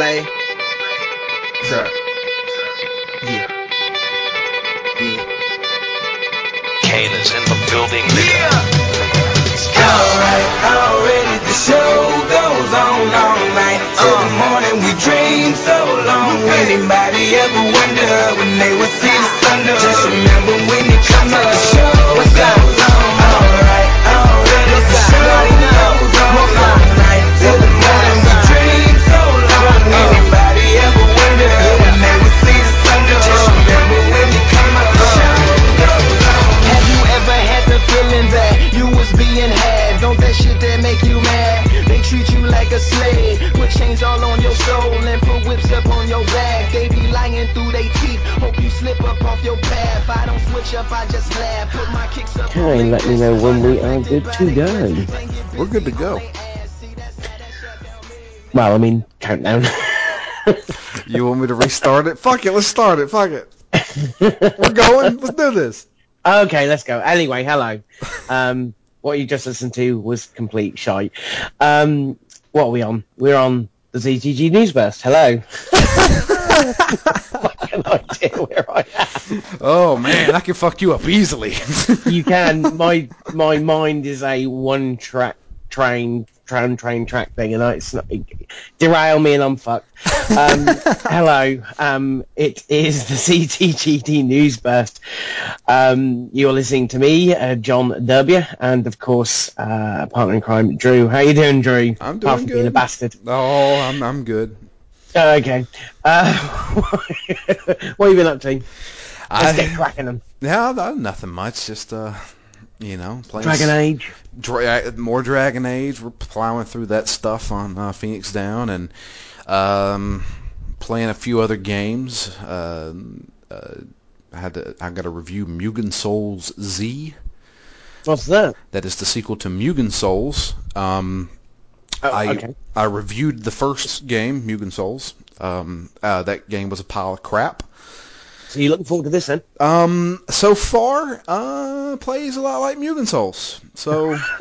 Lay. Sir. Yeah. Yeah. Kane is in the building, nigga. Alright, already the show goes on all night. Till the uh. morning we dream so long. Anybody ever wonder when they would see the sun? Just remember when you come to the show. What's up? Okay, let me know when we are good to go. We're good to go. Well, I mean, countdown. You want me to restart it? Fuck it, let's start it. Fuck it. We're going. Let's do this. okay, let's go. Anyway, hello. Um, what you just listened to was complete shite. Um, what are we on? We're on the ZTG Newsburst. Hello. Fucking idea where I am. Oh man, I can fuck you up easily. You can. My my mind is a one track train train train track thing, and I, it's not derail me, and I'm fucked. Um, hello. Um, it is the CTGD News Burst. Um, you're listening to me, uh, John Derbia, and of course, uh, partner in crime, Drew. How you doing, Drew? I'm Apart doing from being a good. bastard. oh, I'm I'm good. Oh, okay. Uh, what have you been up to? Let's I, get cracking them. yeah, no, nothing much. Just uh, you know, playing Dragon s- Age. Dra- more Dragon Age. We're plowing through that stuff on uh, Phoenix Down and um, playing a few other games. Uh, uh, I had to. I got to review Mugen Souls Z. What's that? That is the sequel to Mugen Souls. Um, Oh, I okay. I reviewed the first game, Mugen Souls. Um, uh, that game was a pile of crap. So you looking forward to this then? Um, so far, uh, plays a lot like Mugen Souls. So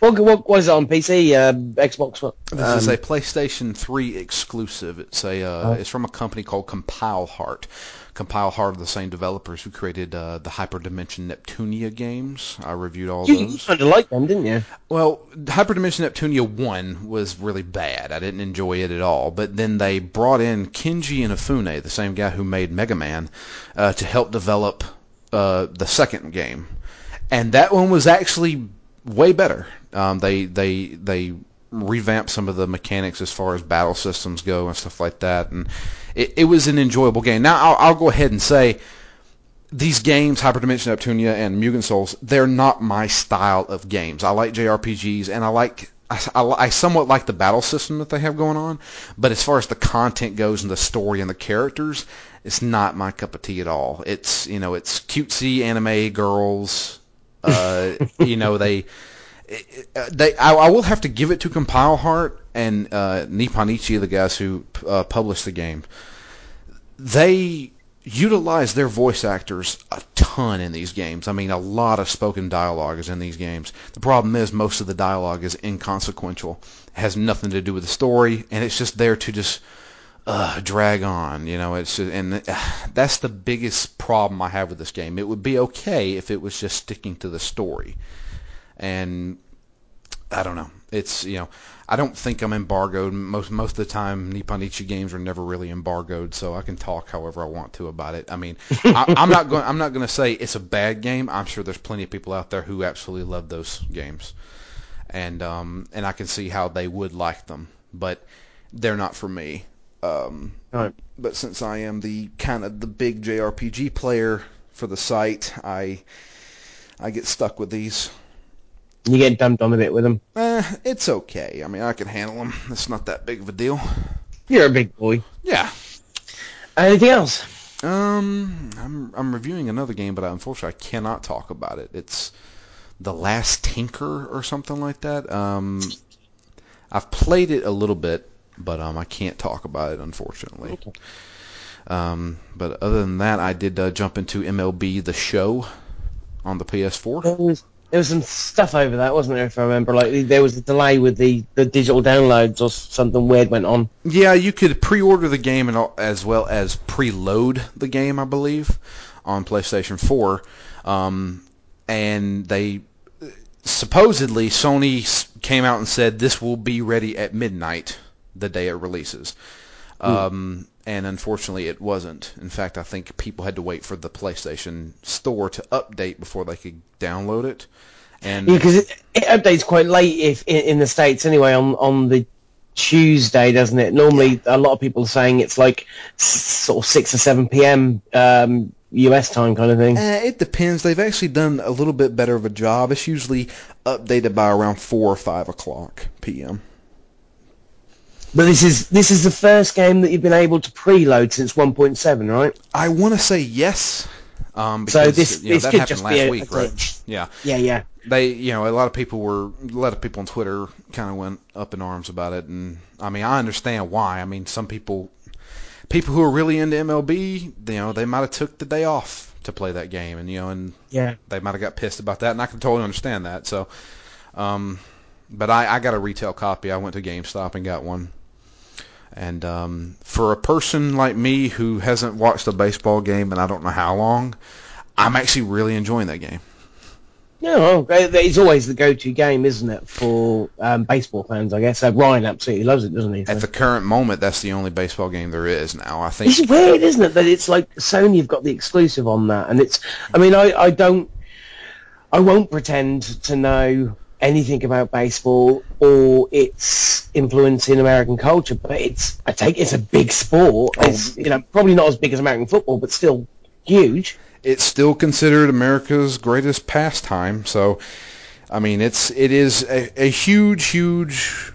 What, what, what is it on PC? Uh, Xbox? What? this is Um, a PlayStation 3 exclusive. It's a uh, Oh. it's from a company called Compile Heart. Compile Heart are the same developers who created uh, the Hyperdimension Neptunia games. I reviewed all You, you those. kind of like them, didn't you? Well, Hyperdimension Neptunia 1 was really bad. I didn't enjoy it at all. But then they brought in Keiji Inafune, the same guy who made Mega Man, uh, to help develop uh, the second game. And that one was actually way better. Um, they they they revamped some of the mechanics as far as battle systems go and stuff like that, and it, it was an enjoyable game. Now I'll, I'll go ahead and say these games, Hyperdimension Neptunia and Mugen Souls, they're not my style of games. I like JRPGs and I like I, I, I somewhat like the battle system that they have going on, but as far as the content goes and the story and the characters, it's not my cup of tea at all. It's you know it's cutesy anime girls, uh, you know they they I, I will have to give it to Compile Heart and uh, Nippon Ichi, the guys who uh, published the game. They utilize their voice actors a ton in these games. I mean, a lot of spoken dialogue is in these games. The problem is most of the dialogue is inconsequential, it has nothing to do with the story, and it's just there to just uh, drag on. You know, it's and uh, that's the biggest problem I have with this game. It would be okay if it was just sticking to the story, and I don't know. It's you know, I don't think I'm embargoed. Most most of the time, Nippon Ichi games are never really embargoed, so I can talk however I want to about it. I mean, I, I'm not going. I'm not going to say it's a bad game. I'm sure there's plenty of people out there who absolutely love those games, and um, and I can see how they would like them, but they're not for me. Um, Right. but since I am the kind of the big JRPG player for the site, I I get stuck with these. You get dumped on a bit with them. Eh, it's okay. I mean, I can handle them. It's not that big of a deal. You're a big boy. Yeah. Anything else? Um, I'm I'm reviewing another game, but unfortunately I cannot talk about it. It's The Last Tinker or something like that. Um, I've played it a little bit, but um, I can't talk about it unfortunately. Okay. Um, but other than that, I did uh, jump into MLB The Show on the PS4. There was some stuff over that, wasn't there? If I remember, like there was a delay with the, the digital downloads or something weird went on. Yeah, you could pre-order the game and as well as preload the game, I believe, on PlayStation 4. Um, and they supposedly Sony came out and said this will be ready at midnight the day it releases. Um, and unfortunately, it wasn't. In fact, I think people had to wait for the PlayStation Store to update before they could download it. And Yeah, because it, it updates quite late if in, in the states anyway on on the Tuesday, doesn't it? Normally, a lot of people are saying it's like sort of six or seven p.m. Um, US time kind of thing. Uh, it depends. They've actually done a little bit better of a job. It's usually updated by around four or five o'clock p.m. But this is this is the first game that you've been able to preload since 1.7, right? I want to say yes. Um, So because, this- you know, this that could happened just last be a- week, a right? Yeah. Yeah, yeah. They, you know, a lot of people were, a lot of people on Twitter kind of went up in arms about it, and I mean, I understand why. I mean, some people, people who are really into MLB, you know, they might have took the day off to play that game, and you know, and Yeah. they might have got pissed about that, and I can totally understand that. So, um, but I, I got a retail copy. I went to GameStop and got one. And um, for a person like me who hasn't watched a baseball game in I don't know how long, I'm actually really enjoying that game. Yeah, well, it's always the go-to game, isn't it, for um, baseball fans? I guess. Uh, Ryan absolutely loves it, doesn't he? At the current moment, that's the only baseball game there is now. I think. It's weird, isn't it, that it's like Sony have got the exclusive on that, and it's. I mean, I, I don't, I won't pretend to know anything about baseball or its influence in American culture, but it's. I take it's a big sport. It's you know probably not as big as American football, but still huge. It's still considered America's greatest pastime. So, I mean, it's it is a, a huge, huge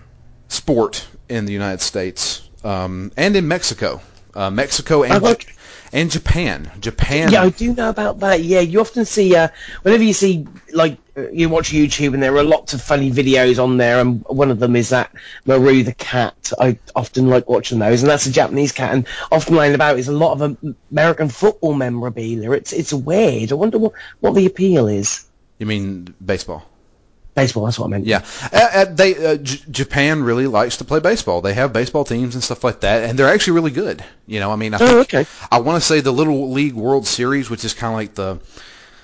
sport in the United States um, and in Mexico. Uh, Mexico and like- and Japan. Japan. Yeah, I do know about that. Yeah, you often see uh, whenever you see like uh, you watch YouTube and there are lots of funny videos on there, and one of them is that Maru the cat. I often like watching those, and that's a Japanese cat, and often lying about is a lot of American football memorabilia. It's it's weird. I wonder what what the appeal is. You mean baseball? Baseball, that's what I meant. Yeah, uh, uh, they uh, J- Japan really likes to play baseball. They have baseball teams and stuff like that, and they're actually really good. You know, I mean, I think Oh, okay. I want to say the Little League World Series, which is kind of like the,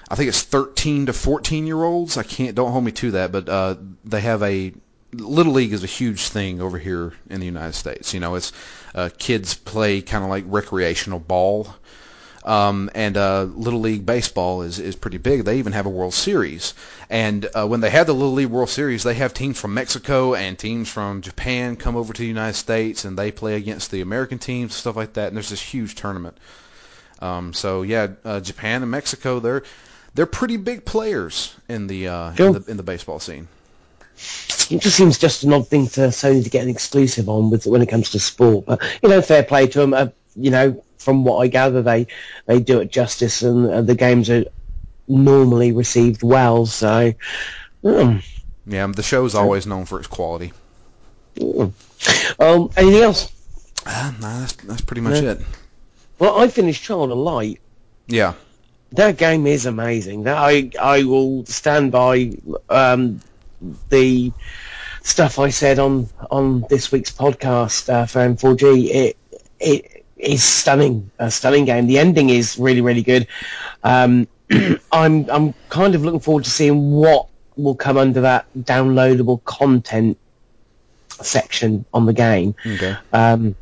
I think it's 13 to 14 year olds. I can't, don't hold me to that, but uh, they have a Little League is a huge thing over here in the United States. You know, it's uh, kids play kind of like recreational ball. Um, and uh, Little League Baseball is, is pretty big. They even have a World Series. And uh, when they have the Little League World Series, they have teams from Mexico and teams from Japan come over to the United States, and they play against the American teams, stuff like that. And there's this huge tournament. Um, so yeah, uh, Japan and Mexico, they're they're pretty big players in the, uh, Cool. in the in the baseball scene. It just seems just an odd thing for Sony to get an exclusive on with when it comes to sport. But you know, fair play to them. Uh, you know, from what I gather, they they do it justice, and uh, the games are normally received well. So, um, Yeah, the show's always known for its quality. mm. um, anything else? Ah, nah, that's that's pretty much it. Well, I finished Child of Light. Yeah. That game is amazing. That I I will stand by um, the stuff I said on on this week's podcast uh, for M4G. It it is stunning, a stunning game. The ending is really really good. Um, I'm I'm kind of looking forward to seeing what will come under that downloadable content section on the game. Okay. Um,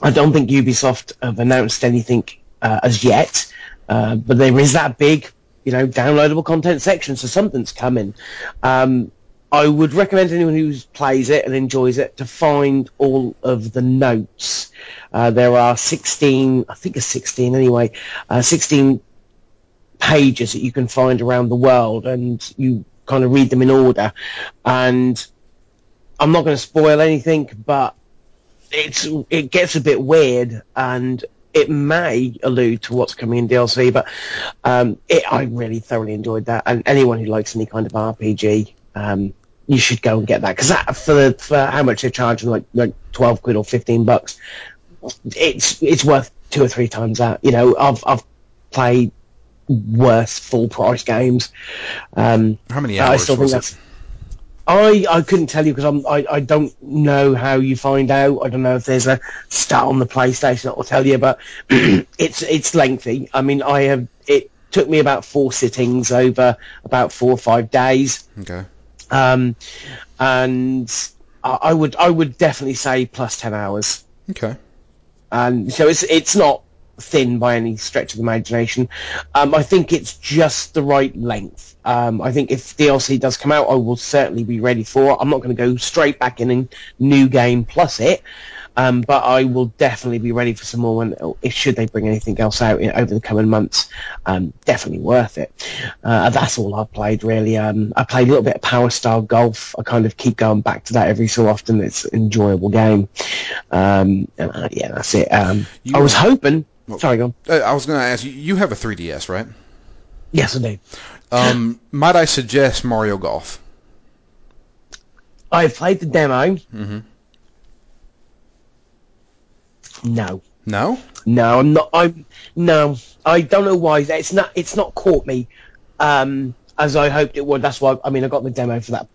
I don't think Ubisoft have announced anything uh, as yet, uh, but there is that big, you know, downloadable content section, so something's coming. Um, I would recommend anyone who plays it and enjoys it to find all of the notes. Uh, there are 16, I think it's 16 anyway, uh, 16 pages that you can find around the world, and you kind of read them in order. And I'm not going to spoil anything, but it's it gets a bit weird and it may allude to what's coming in DLC, but um, it, I really thoroughly enjoyed that. And anyone who likes any kind of RPG, um, you should go and get that because that for for how much they're charging, like like twelve quid or fifteen bucks, it's it's worth two or three times that. You know, I've I've played worse full price games. Um, How many I hours still think that's. it? I, I couldn't tell you because I'm I, I don't know how you find out. I don't know if there's a stat on the PlayStation that will tell you, but it's it's lengthy. I mean, I have it took me about four sittings over about four or five days, Okay. Um, and I, would I would definitely say plus ten hours. Okay. and so it's it's not thin by any stretch of the imagination. Um, I think it's just the right length. Um, I think if DLC does come out, I will certainly be ready for it. I'm not going to go straight back in and new game plus it, um, but I will definitely be ready for some more when if should they bring anything else out in, over the coming months. Um, definitely worth it. Uh, that's all I've played really. Um, I played a little bit of Power Star Golf. I kind of keep going back to that every so often. It's an enjoyable game. Um, and, uh, yeah, that's it. Um, I was hoping. Well- sorry, go on. Uh, I was going to ask you. You have a 3DS, right? Yes, I do. Um, might I suggest Mario Golf? I've played the demo. hmm No, No. no, I'm not. I'm no. I don't know why. It's not. It's not caught me um, as I hoped it would. That's why. I mean, I got the demo for that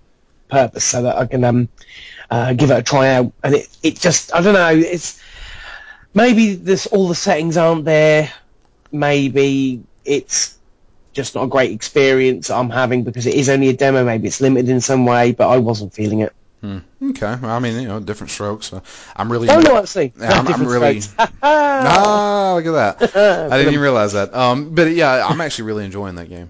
purpose so that I can um, uh, give it a try out. And it, it just. I don't know. It's maybe this all the settings aren't there. Maybe it's just not a great experience I'm having because it is only a demo. Maybe it's limited in some way, but I wasn't feeling it. Hmm. Okay. Well, I mean, you know, different strokes. Uh, I'm really. Oh no, actually, Yeah, I'm- I'm different really- strokes. Ah, look at that. I didn't even realize that. Um, but yeah, I'm actually really enjoying that game.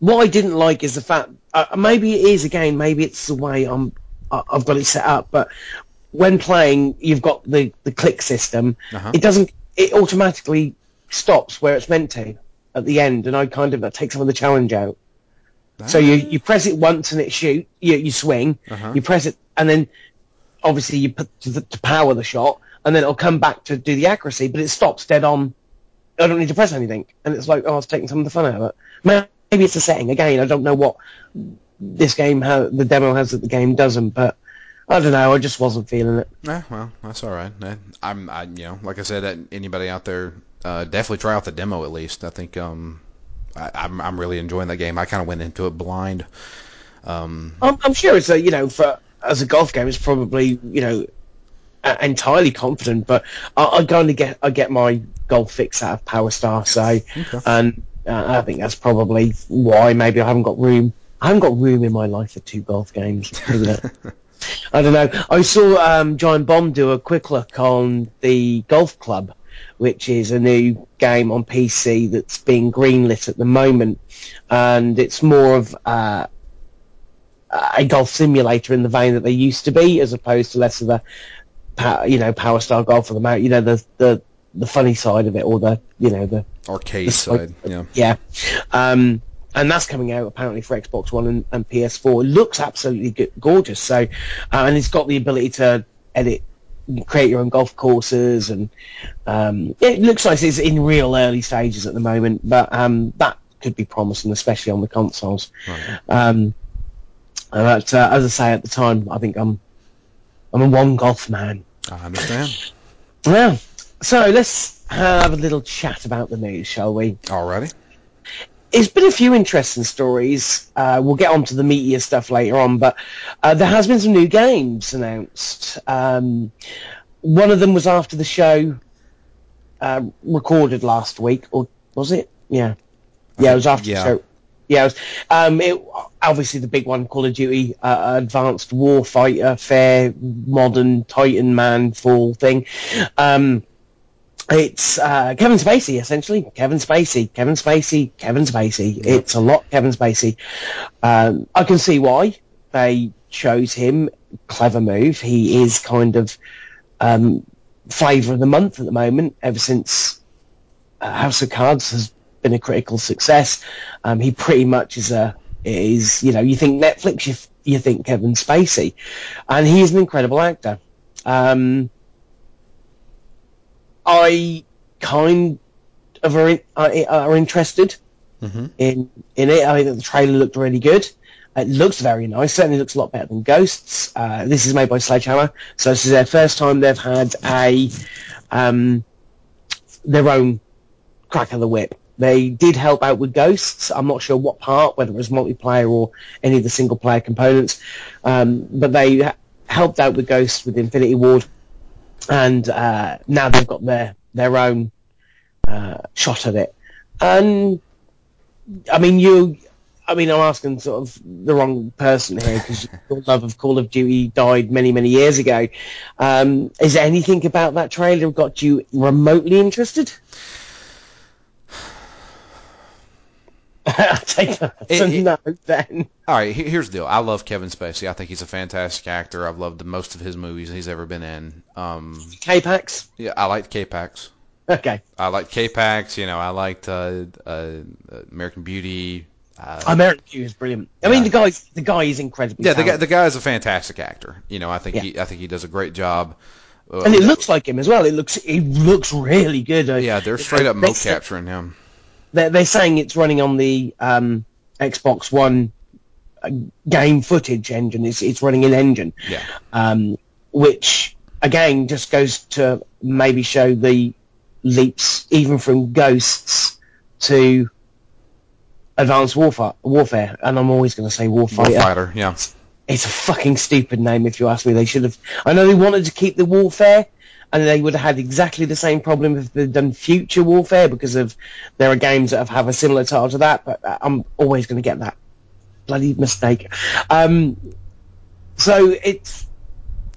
what I didn't like is the fact uh, maybe it is again maybe it's the way I'm I- I've got it set up but when playing you've got the the click system Uh-huh. it doesn't it automatically stops where it's meant to at the end and I kind of that takes some of the challenge out so you you press it once and it shoot you you swing Uh-huh. you press it and then obviously you put to, to power the shot and then it'll come back to do the accuracy but it stops dead on. I don't need to press anything. And it's like oh it's taking some of the fun out of it. Maybe it's a setting again. I don't know what this game ha the demo has that the game doesn't but I don't know. I just wasn't feeling it. Yeah, well, that's all right. Uh, I'm, I, you know, like I said, uh, anybody out there, uh, definitely try out the demo at least. I think, um, I, I'm, I'm really enjoying that game. I kind of went into it blind. Um, I'm, I'm sure it's a you know for as a golf game it's probably you know entirely confident but I, I kind of get I get my golf fix out of Power Star so and uh, I think that's probably why maybe I haven't got room I haven't got room in my life for two golf games I don't know I saw um, Giant Bomb do a quick look on the Golf Club which is a new game on PC that's being greenlit at the moment and it's more of uh, a golf simulator in the vein that they used to be, as opposed to less of the, you know, Power Star Golf or the, you know, the the the funny side of it, or the, you know, the arcade like- side, yeah. yeah. Um, and that's coming out apparently for Xbox One and, and PS4. It looks absolutely go- gorgeous. So, uh, and it's got the ability to edit, create your own golf courses, and um, it looks like it's in real early stages at the moment. But um, that could be promising, especially on the consoles. Right. Um, but uh, as I say at the time, I think I'm I'm a one golf man. I understand. Yeah. So let's have a little chat about the news, shall we? Alrighty. There's been a few interesting stories. Uh, we'll get on to the meatier stuff later on, but uh, there has been some new games announced. Um, one of them was after the show uh, recorded last week, or was it? Yeah, yeah, it was after Yeah. the show. Yeah, it was. Um, it, obviously the big one, Call of Duty uh, Advanced Warfighter, fair modern Titan Man fall thing. Um, it's uh, Kevin Spacey, essentially. Kevin Spacey, Kevin Spacey, Kevin Spacey. It's a lot Kevin Spacey. Um, I can see why they chose him. Clever move. He is kind of um, flavour of the month at the moment, ever since uh, House of Cards has been a critical success. Um, he pretty much is a is you know you think Netflix, you, you think Kevin Spacey, and he's an incredible actor. Um, I kind of are, in, are, are interested hmm in in it. I think the trailer looked really good. It looks very nice. Certainly looks a lot better than Ghosts. Uh, this is made by Sledgehammer, so this is their first time they've had a um, their own crack of the whip. They did help out with Ghosts. I'm not sure what part, whether it was multiplayer or any of the single player components, um, but they helped out with Ghosts with Infinity Ward, and uh, now they've got their their own uh, shot at it. And I mean, you. I mean, I'm asking sort of the wrong person here because your love of Call of Duty died many, many years ago. Um, is there anything about that trailer got you remotely interested? I take that It- it- no then. All right, here's the deal. I love Kevin Spacey. I think he's a fantastic actor. I've loved the most of his movies he's ever been in. Um, K-Pax? yeah, I liked K-Pax. Okay. I liked K-Pax. You know, I liked uh, uh, American Beauty. Uh, American Beauty is brilliant. I mean, the guy's the guy is incredibly yeah, the guy, the guy is a fantastic actor. You know, I think Yeah. he I think he does a great job. Uh, and it looks like him as well. It looks he looks really good. Yeah, they're straight up mo capturing him. They're, they're saying it's running on the um, Xbox One uh, game footage engine. It's it's running in engine. Yeah. um, which again just goes to maybe show the leaps even from ghosts to advanced warfare. Warfare, and I'm always going to say warfighter. Warfighter. Yeah. It's a fucking stupid name, if you ask me. They should have. I know they wanted to keep the warfare, and they would have had exactly the same problem if they'd done future warfare because of there are games that have, have a similar title to that. But uh, I'm always going to get that bloody mistake. Um, so it's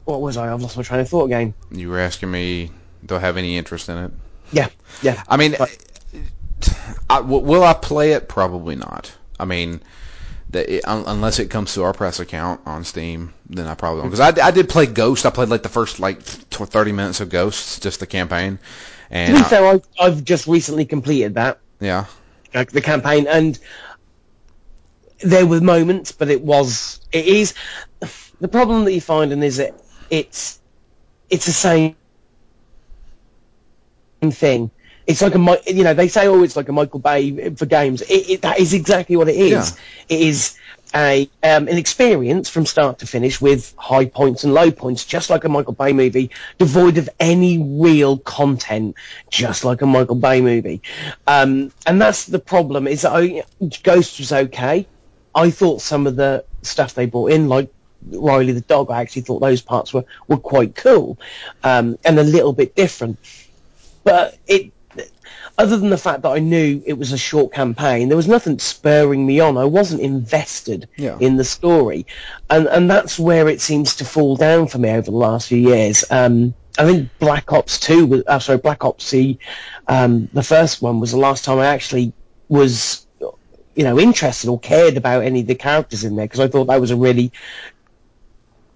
what was I? I've lost my train of thought again. You were asking me, do I have any interest in it? Yeah, yeah. I mean, But- I, will I play it? Probably not. I mean, the, it, un, unless it comes to our press account on Steam, then I probably won't. Because I, I did play Ghost. I played like the first like tw- 30 minutes of Ghosts, just the campaign. To be fair, I, I've just recently completed that yeah, like the campaign, and there were moments, but it was it is the problem that you find, and is it it's it's the same thing. It's like a you know they say oh it's like a Michael Bay for games. It, it, that is exactly what it is. Yeah. It is a um, an experience from start to finish with high points and low points, just like a Michael Bay movie, devoid of any real content, just like a Michael Bay movie. Um, and that's the problem. Is that I, Ghost was okay. I thought some of the stuff they brought in, like Riley the dog, I actually thought those parts were, were quite cool um, and a little bit different. But it, other than the fact that I knew it was a short campaign, there was nothing spurring me on. I wasn't invested Yeah. in the story, and and that's where it seems to fall down for me over the last few years. Um, I think Black Ops Two was, uh, sorry, Black Ops C, um, the first one was the last time I actually was, you know, interested or cared about any of the characters in there because I thought that was a really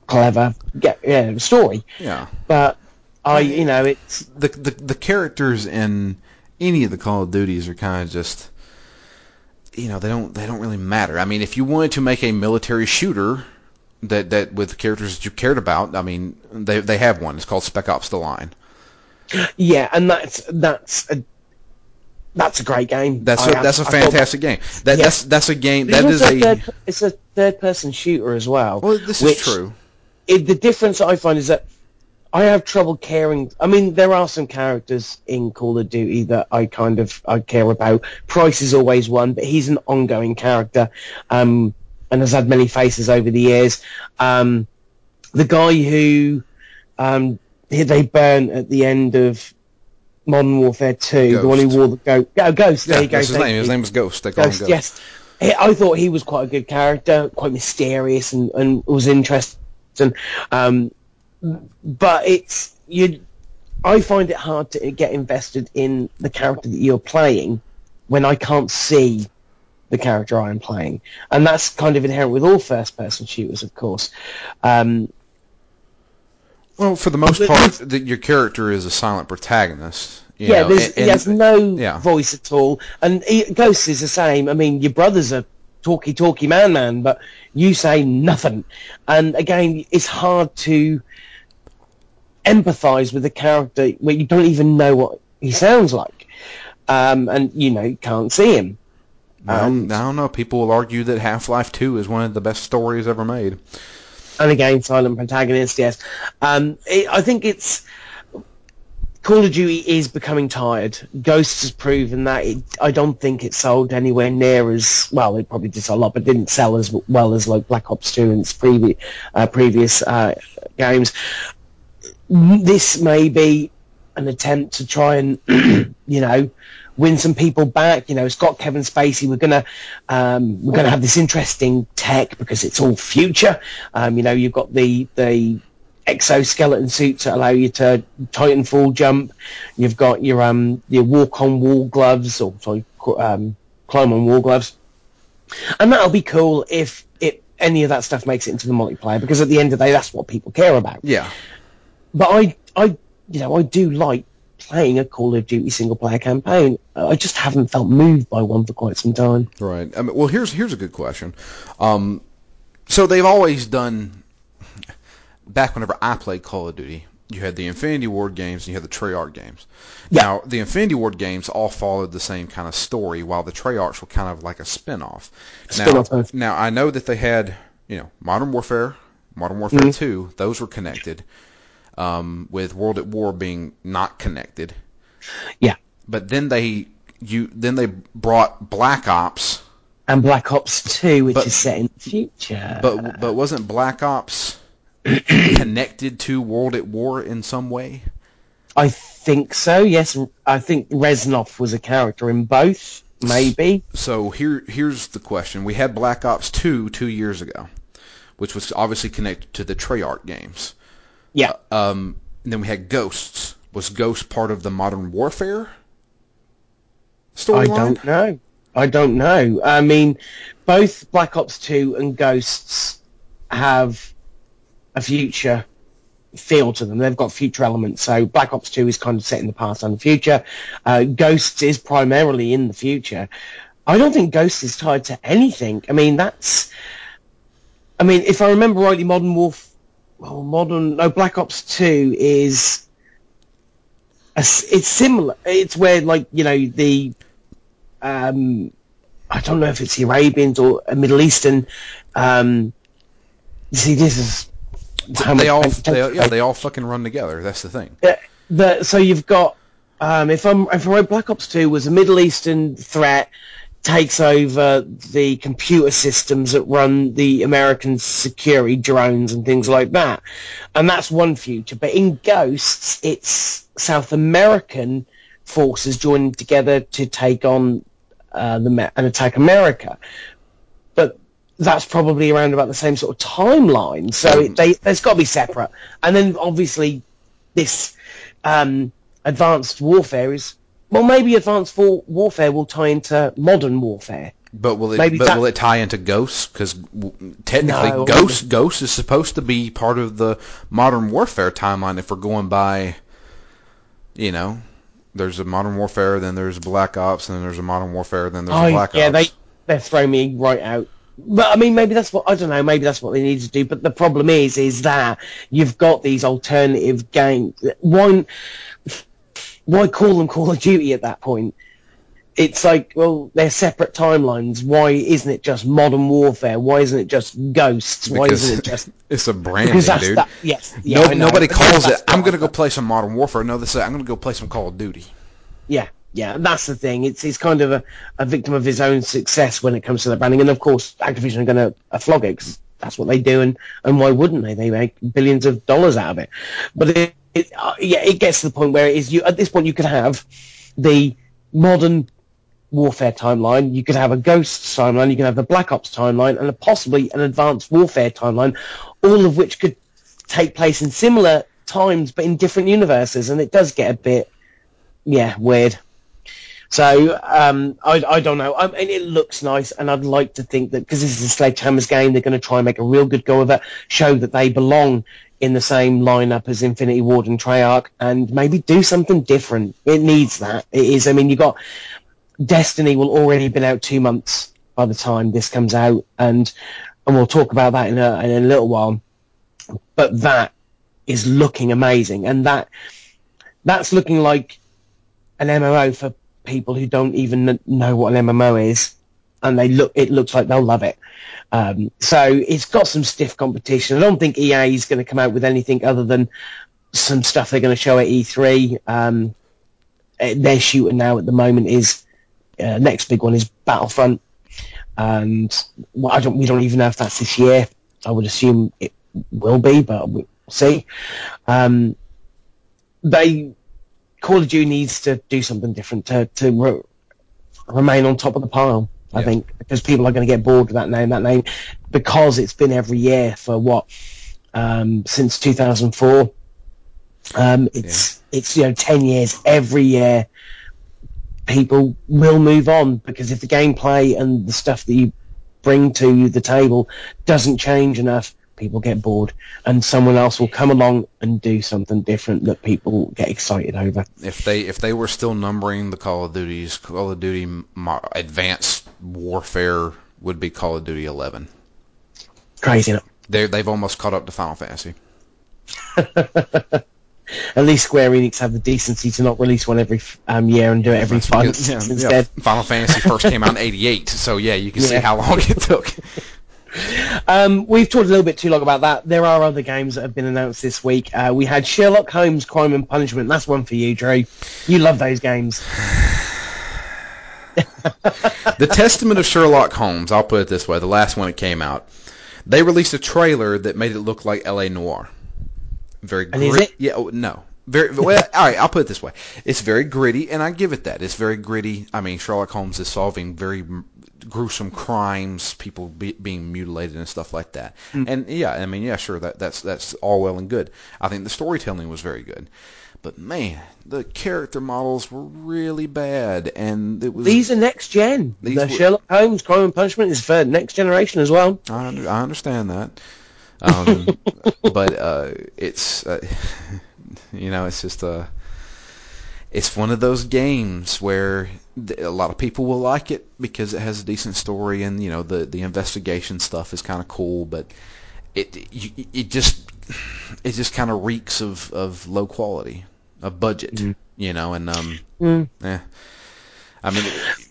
clever yeah, story. yeah. But I, you know, it's The, the the characters in any of the Call of Duties are kind of just, you know, they don't they don't really matter. I mean, if you wanted to make a military shooter that that with characters that you cared about, I mean, they they have one. It's called Spec Ops: The Line. Yeah, and that's that's a that's a great game. That's a, that's a fantastic game. That Yeah. that's that's a game that is a. third, it's a third person shooter as well. Well, this which- is true. It, the difference I find is that I have trouble caring. I mean, there are some characters in Call of Duty that I kind of I care about. Price is always one, but he's an ongoing character, um, and has had many faces over the years. Um, the guy who um, they burn at the end of Modern Warfare 2, the one who Ghost. wore the go- oh, Ghost. There Yeah, you go. his name. His name was Ghost. They call him Ghost, Ghost. yes. I thought he was quite a good character, quite mysterious and, and was interesting. Um, but it's you. I find it hard to get invested in the character that you're playing when I can't see the character I am playing, and that's kind of inherent with all first-person shooters, of course. Um, Well, for the most part, the, your character is a silent protagonist. you yeah, know, and- he has no yeah. voice at all, and he, Ghost is the same. I mean, your brother's a talky, talky man, man, but you say nothing, and again, it's hard to empathise with a character where you don't even know what he sounds like, um, and you know you can't see him. Um, I don't know. People will argue that Half-Life 2 is one of the best stories ever made. and again silent protagonist yes um it, i think it's Call of Duty is becoming tired. Ghosts has proven that. It, I don't think it sold anywhere near as well. It probably did sell a lot, but didn't sell as well as like Black Ops 2 and its previous uh, previous uh, games. This may be an attempt to try and you know win some people back. You know, it's got Kevin Spacey. We're gonna um, we're gonna have this interesting tech because it's all future. Um, you know, you've got the the exoskeleton suits that allow you to Titanfall jump. You've got your um your walk on wall gloves or sorry um, climb on wall gloves, and that'll be cool if it any of that stuff makes it into the multiplayer because at the end of the day that's what people care about. Yeah. But I I you know I do like playing a Call of Duty single player campaign. I just haven't felt moved by one for quite some time. Right. I mean, well, here's here's a good question. Um, so they've always done back whenever I played Call of Duty, you had the Infinity Ward games and you had the Treyarch games. Yeah. Now, the Infinity Ward games all followed the same kind of story, while the Treyarchs were kind of like a spin-off. Now, now, I know that they had, you know, Modern Warfare, Modern Warfare Mhm. 2, those were connected, um, with World at War being not connected. Yeah. But then they you then they brought Black Ops, And Black Ops 2, which But- is set in the future. but but wasn't Black Ops connected to World at War in some way? I think so. Yes, I think Reznov was a character in both. Maybe. So here here's the question: We had Black Ops 2 two years ago, which was obviously connected to the Treyarch games. Yeah. Um, and then we had Ghosts. Was Ghost part of the Modern Warfare storyline? I don't know. I don't know. I mean, both Black Ops 2 and Ghosts have a future feel to them. They've got future elements. So Black Ops 2 is kind of set in the past and the future. Uh, Ghosts is primarily in the future. I don't think Ghosts is tied to anything. I mean, that's... I mean, if I remember rightly, Modern Warf... Well, Modern... No, Black Ops 2 is... A, it's similar. It's where, like, you know, the... Um, I don't know if it's the Arabians or a Middle Eastern... Um, see, this is... how They all, they, yeah, they all fucking run together. That's the thing. uh, the, so you've got um, if I'm if I right, Black Ops Two was a Middle Eastern threat takes over the computer systems that run the American security drones and things like that, and that's one future. But in Ghosts, it's South American forces joining together to take on uh, the and attack America. But that's probably around about the same sort of timeline. So they, there's got to be separate. And then obviously this um, advanced warfare is well, maybe advanced war- warfare will tie into modern warfare. But will it? Maybe but that- will it tie into Ghosts? Because technically, No, Ghost Ghost is supposed to be part of the Modern Warfare timeline. If we're going by, you know, there's a Modern Warfare, then there's Black Ops, and then there's a Modern Warfare, then there's a Oh, Black yeah, Ops. Yeah, they they throw me right out. But I mean, maybe that's what I don't know. Maybe that's what they need to do. But the problem is, is that you've got these alternative games. Why, why call them Call of Duty at that point? It's like, well, they're separate timelines. Why isn't it just Modern Warfare? Why isn't it just Ghosts? Why Because isn't it just it's a brand, dude. that? Yes, yeah, no, nobody calls it. I'm gonna go play some Modern Warfare. No, they say I'm gonna go play some Call of Duty. Yeah, yeah, that's the thing. It's it's kind of a, a victim of his own success when it comes to the branding, and of course, Activision are going to uh, flog it that's what they do, and, and why wouldn't they? They make billions of dollars out of it. But it, it uh, yeah, it gets to the point where it is you at this point you could have the modern warfare timeline, you could have a ghost timeline, you can have the Black Ops timeline, and possibly an advanced warfare timeline, all of which could take place in similar times but in different universes, and it does get a bit yeah, weird. So um, I, I don't know. I mean, it looks nice, and I'd like to think that because this is a Sledgehammer's game, they're going to try and make a real good go of it, show that they belong in the same lineup as Infinity Ward and Treyarch, and maybe do something different. It needs that. It is. I mean, you got Destiny will already been out two months by the time this comes out, and and we'll talk about that in a in a little while. But that is looking amazing, and that that's looking like an MMO for people who don't even know what an MMO is, and they look. It looks like they'll love it. Um, so it's got some stiff competition. I don't think EA is going to come out with anything other than some stuff they're going to show at E3. Um, eh, their shooter now at the moment is uh, next big one is Battlefront, and well, I don't we don't even know if that's this year. I would assume it will be, but we'll see. Um, they Call of Duty needs to do something different to to re- remain on top of the pile. I Yeah. think because people are going to get bored with that name, that name, because it's been every year for what um, since 2004. Um, it's it's you know 10 years every year. People will move on because if the gameplay and the stuff that you bring to the table doesn't change enough, people get bored, and someone else will come along and do something different that people get excited over. If they if they were still numbering the Call of Duties, Call of Duty Advanced Warfare would be Call of Duty 11. Crazy, is They they've almost caught up to Final Fantasy. At least Square Enix have the decency to not release one every um, year and do it every five months Yeah, instead. yeah. Final Fantasy first came out in '88, so yeah, you can see how long it took. Um, we've talked a little bit too long about that. There are other games that have been announced this week. Uh, we had Sherlock Holmes: Crime and Punishment. That's one for you, Drew. You love those games. the Testament of Sherlock Holmes. I'll put it this way: the last one that came out, they released a trailer that made it look like L.A. Noire. Very it? Yeah. Oh, no. Very well. all right. I'll put it this way: it's very gritty, and I give it that. It's very gritty. I mean, Sherlock Holmes is solving very gruesome crimes, people be, being mutilated and stuff like that. And yeah, I mean, yeah, sure, that that's that's all well and good. I think the storytelling was very good. But man, the character models were really bad, and it was. These are next gen. These the were- Sherlock Holmes: Crime and Punishment is for next generation as well. I, under, I understand that, um, but uh, it's uh, you know it's just uh, it's one of those games where a lot of people will like it because it has a decent story and you know the the investigation stuff is kind of cool, but it it just it just kind of reeks of of low quality, of budget, you know, and um, Mm. eh. I mean,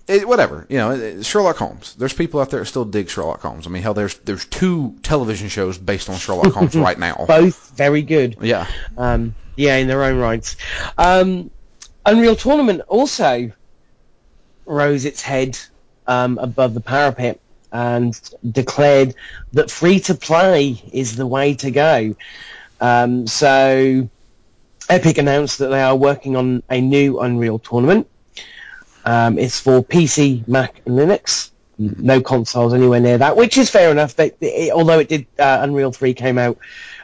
it, whatever. You know, Sherlock Holmes. There's people out there that still dig Sherlock Holmes. I mean, hell, there's there's two television shows based on Sherlock Holmes right now. Both very good. Yeah. Um, yeah, in their own rights. Um, Unreal Tournament also rose its head um, above the parapet and declared that free to play is the way to go. Um, so Epic announced that they are working on a new Unreal Tournament. Um, it's for PC, Mac, and Linux. No consoles anywhere near that, which is fair enough. It, although it did, uh, Unreal 3 came out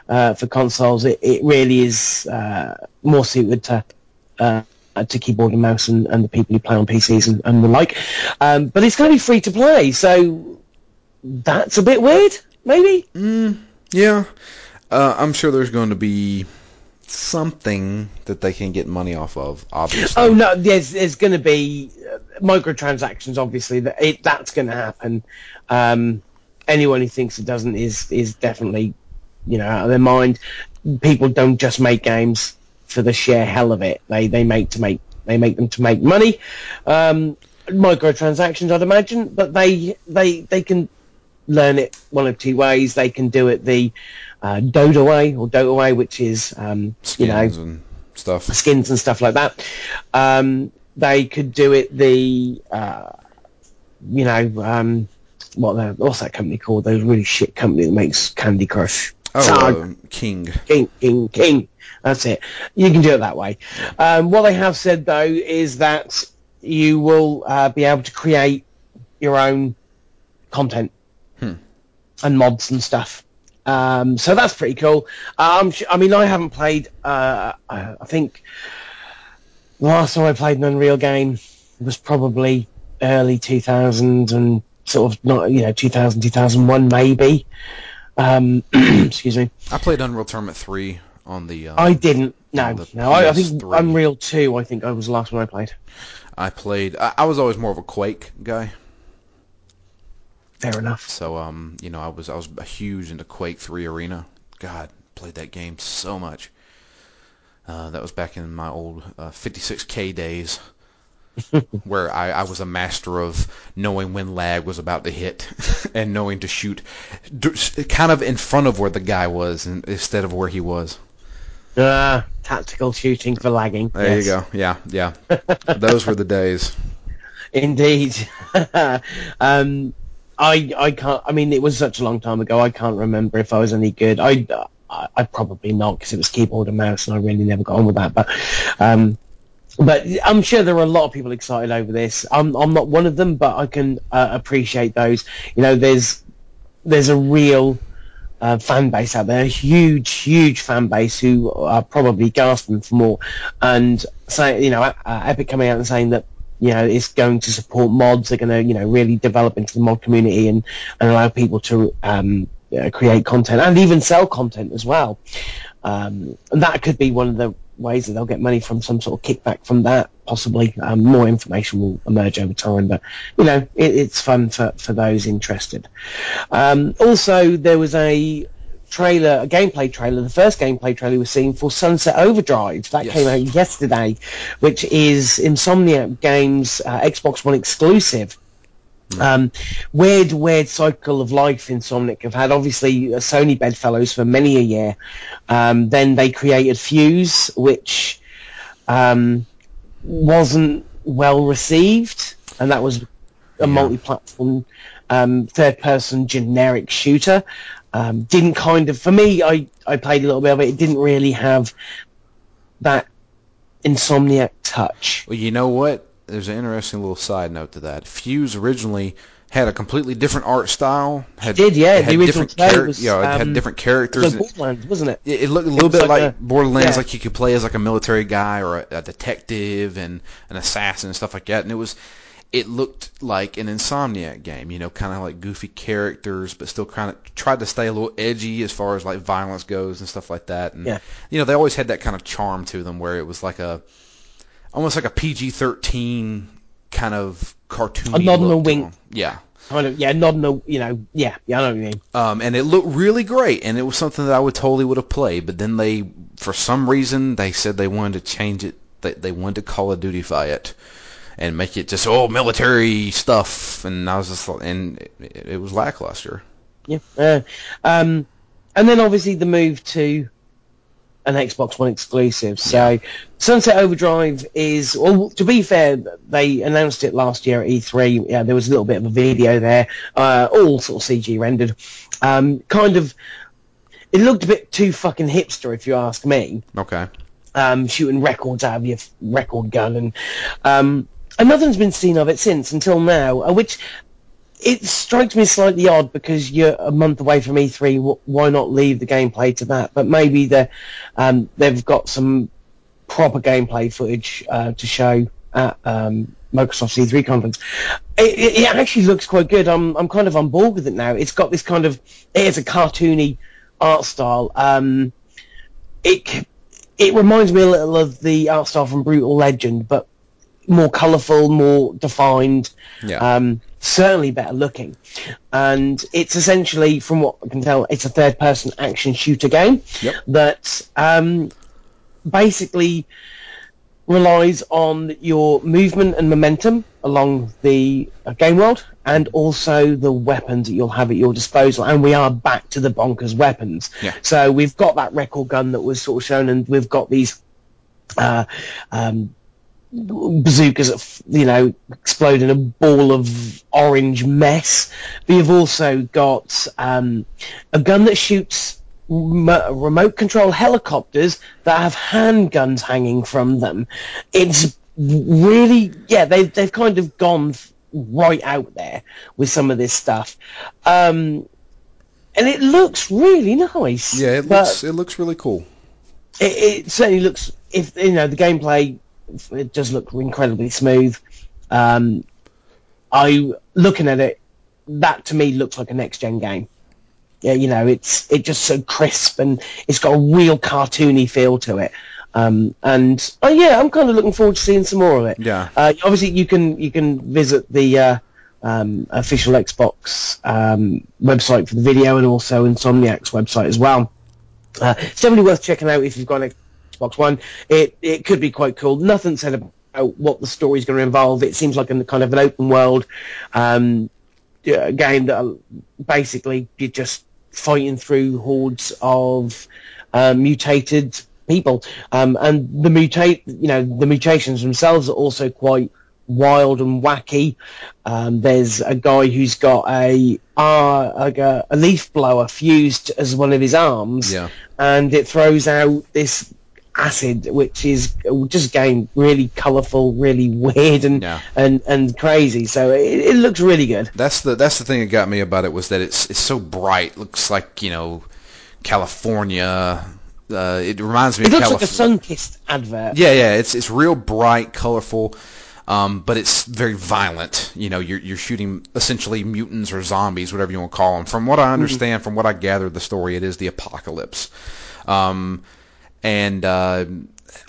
uh, for consoles, it, it really is uh, more suited to uh, to keyboard and mouse and, and the people who play on PCs and, and the like. Um, but it's going to be free to play, so that's a bit weird, maybe. Yeah. Uh, I'm sure there's going to be something that they can get money off of. Obviously. Oh no, there's there's going to be uh, microtransactions. Obviously, that it, that's going to happen. Um, anyone who thinks it doesn't is is definitely, you know, out of their mind. People don't just make games for the sheer hell of it. They they make to make they make them to make money. Um, microtransactions, I'd imagine, but they they they can learn it one of two ways. They can do it the uh, Doda way or Dota way, which is um, you know Skins and stuff. skins and stuff like that. Um, they could do it the, uh, you know, um, what the, what's that company called? Those really shit company that makes Candy Crush. Oh, uh, King. King, King, King. That's it. You can do it that way. Um, what they have said though is that you will uh, be able to create your own content and mods and stuff. Um, so that's pretty cool. Um, I mean, I haven't played. Uh, I I think the last time I played an Unreal game was probably early 2000 and sort of not, you know, 2000, 2001 maybe. Um, excuse me. I played Unreal Tournament 3 on the. Um, I didn't. No, no. I, I think PS3. Unreal 2. I think I was the last one I played. I played. I, I was always more of a Quake guy. Fair enough. So um, you know, I was I was huge into Quake 3 Arena. God, played that game so much. Uh, that was back in my old uh, 56k days, where I, I was a master of knowing when lag was about to hit and knowing to shoot d- kind of in front of where the guy was and, instead of where he was. Ah, tactical shooting for lagging. There yes. you go. Yeah, yeah. Those were the days. Indeed. um, I I can't. I mean, it was such a long time ago. I can't remember if I was any good. I I, I probably not because it was keyboard and mouse, and I really never got on with that. But um, but I'm sure there are a lot of people excited over this. I'm I'm not one of them, but I can uh, appreciate those. You know, there's there's a real uh, fan base out there, a huge, huge fan base who are probably gasping for more. And say, you know, uh, Epic coming out and saying that you know it's going to support mods, they're going to you know really develop into the mod community and, and allow people to um, uh, create content and even sell content as well. Um, and that could be one of the ways that they'll get money from some sort of kickback from that. Possibly um, more information will emerge over time, but you know it, it's fun for, for those interested. Um, also, there was a trailer, a gameplay trailer. The first gameplay trailer was seen for Sunset Overdrive that Yes. came out yesterday, which is Insomniac Games uh, Xbox One exclusive. Um, weird, weird cycle of life Insomniac have had. Obviously, uh, Sony bedfellows for many a year. Um, then they created Fuse, which um, wasn't well received, and that was a multi-platform um, third-person generic shooter. Um, didn't kind of, for me, I, I played a little bit of it. It didn't really have that Insomniac touch. Well, you know what? There's an interesting little side note to that. Fuse originally had a completely different art style. Had, did, yeah, it had different char- was, you know, it had um, different It characters. was like Borderlands, wasn't it? It, it looked a little bit like like, a- Borderlands, yeah. like you could play as like a military guy or a, a detective and an assassin and stuff like that. And it was, it looked like an Insomniac game, you know, kind of like goofy characters, but still kind of tried to stay a little edgy as far as like violence goes and stuff like that. And Yeah. you know, they always had that kind of charm to them where it was like a, almost like a PG-13 kind of cartoon. A nod and a wink. Yeah. Kind of, yeah, nodding, a, you know, yeah, yeah, I know what you mean. Um, and it looked really great, and it was something that I would totally would have played. But then they, for some reason, they said they wanted to change it. They, they wanted to Call of Dutyfy it and make it just oh military stuff. And I was just, and it, it was lackluster. Yeah. Uh, um, and then obviously the move to an Xbox One exclusive. So Sunset Overdrive is, well, to be fair, they announced it last year at E3. Yeah, there was a little bit of a video there, uh, all sort of CG rendered. Um, kind of, it looked a bit too fucking hipster, if you ask me. Okay. um, shooting records out of your record gun, and um, and nothing's been seen of it since until now. uh, Which it strikes me slightly odd because you're a month away from E3. wh- Why not leave the gameplay to that? But maybe they um, they've got some proper gameplay footage uh, to show at um, Microsoft's E3 conference. It, it, it actually looks quite good. I'm I'm kind of on board with it now. It's got this kind of it is a cartoony art style. Um, it it reminds me a little of the art style from Brutal Legend, but more colourful, more defined, Yeah. um, certainly better looking. And it's essentially, from what I can tell, it's a third-person action shooter game Yep. that um, basically relies on your movement and momentum along the uh, game world and also the weapons that you'll have at your disposal. And we are back to the bonkers weapons. Yeah. So we've got that record gun that was sort of shown and we've got these uh, um, bazookas that, you know, explode in a ball of orange mess. But you've also got um, a gun that shoots mo- remote control helicopters that have handguns hanging from them. It's really, yeah, they've, they've kind of gone right out there with some of this stuff. Um, and it looks really nice. Yeah, it looks it looks really cool. it, it certainly looks if you know the gameplay it does look incredibly smooth um i looking at it that to me looks like a next gen game yeah you know it's it just so crisp and it's got a real cartoony feel to it um and oh yeah i'm kind of looking forward to seeing some more of it Yeah. uh, obviously you can you can visit the uh um, official Xbox um, website for the video and also Insomniac's website as well. Uh, it's definitely worth checking out if you've got an Xbox One. It it could be quite cool. Nothing said about what the story's going to involve. It seems like a kind of an open world um, game that uh, basically you're just fighting through hordes of uh, mutated people. Um, and the mutate, you know, the mutations themselves are also quite wild and wacky. Um, there's a guy who's got a, uh, like a, a leaf blower fused as one of his arms, Yeah. and it throws out this acid, which is just again really colourful, really weird, and Yeah. and and crazy. So it, it looks really good. That's the that's the thing that got me about it was that it's it's so bright. Looks like you know California. Uh, it reminds me It of looks like a Calif- sun-kissed advert. Yeah, yeah. It's it's real bright, colorful, um, but it's very violent. You know, you're you're shooting essentially mutants or zombies, whatever you want to call them. From what I understand, from what I gathered the story, it is the apocalypse. Um, and uh,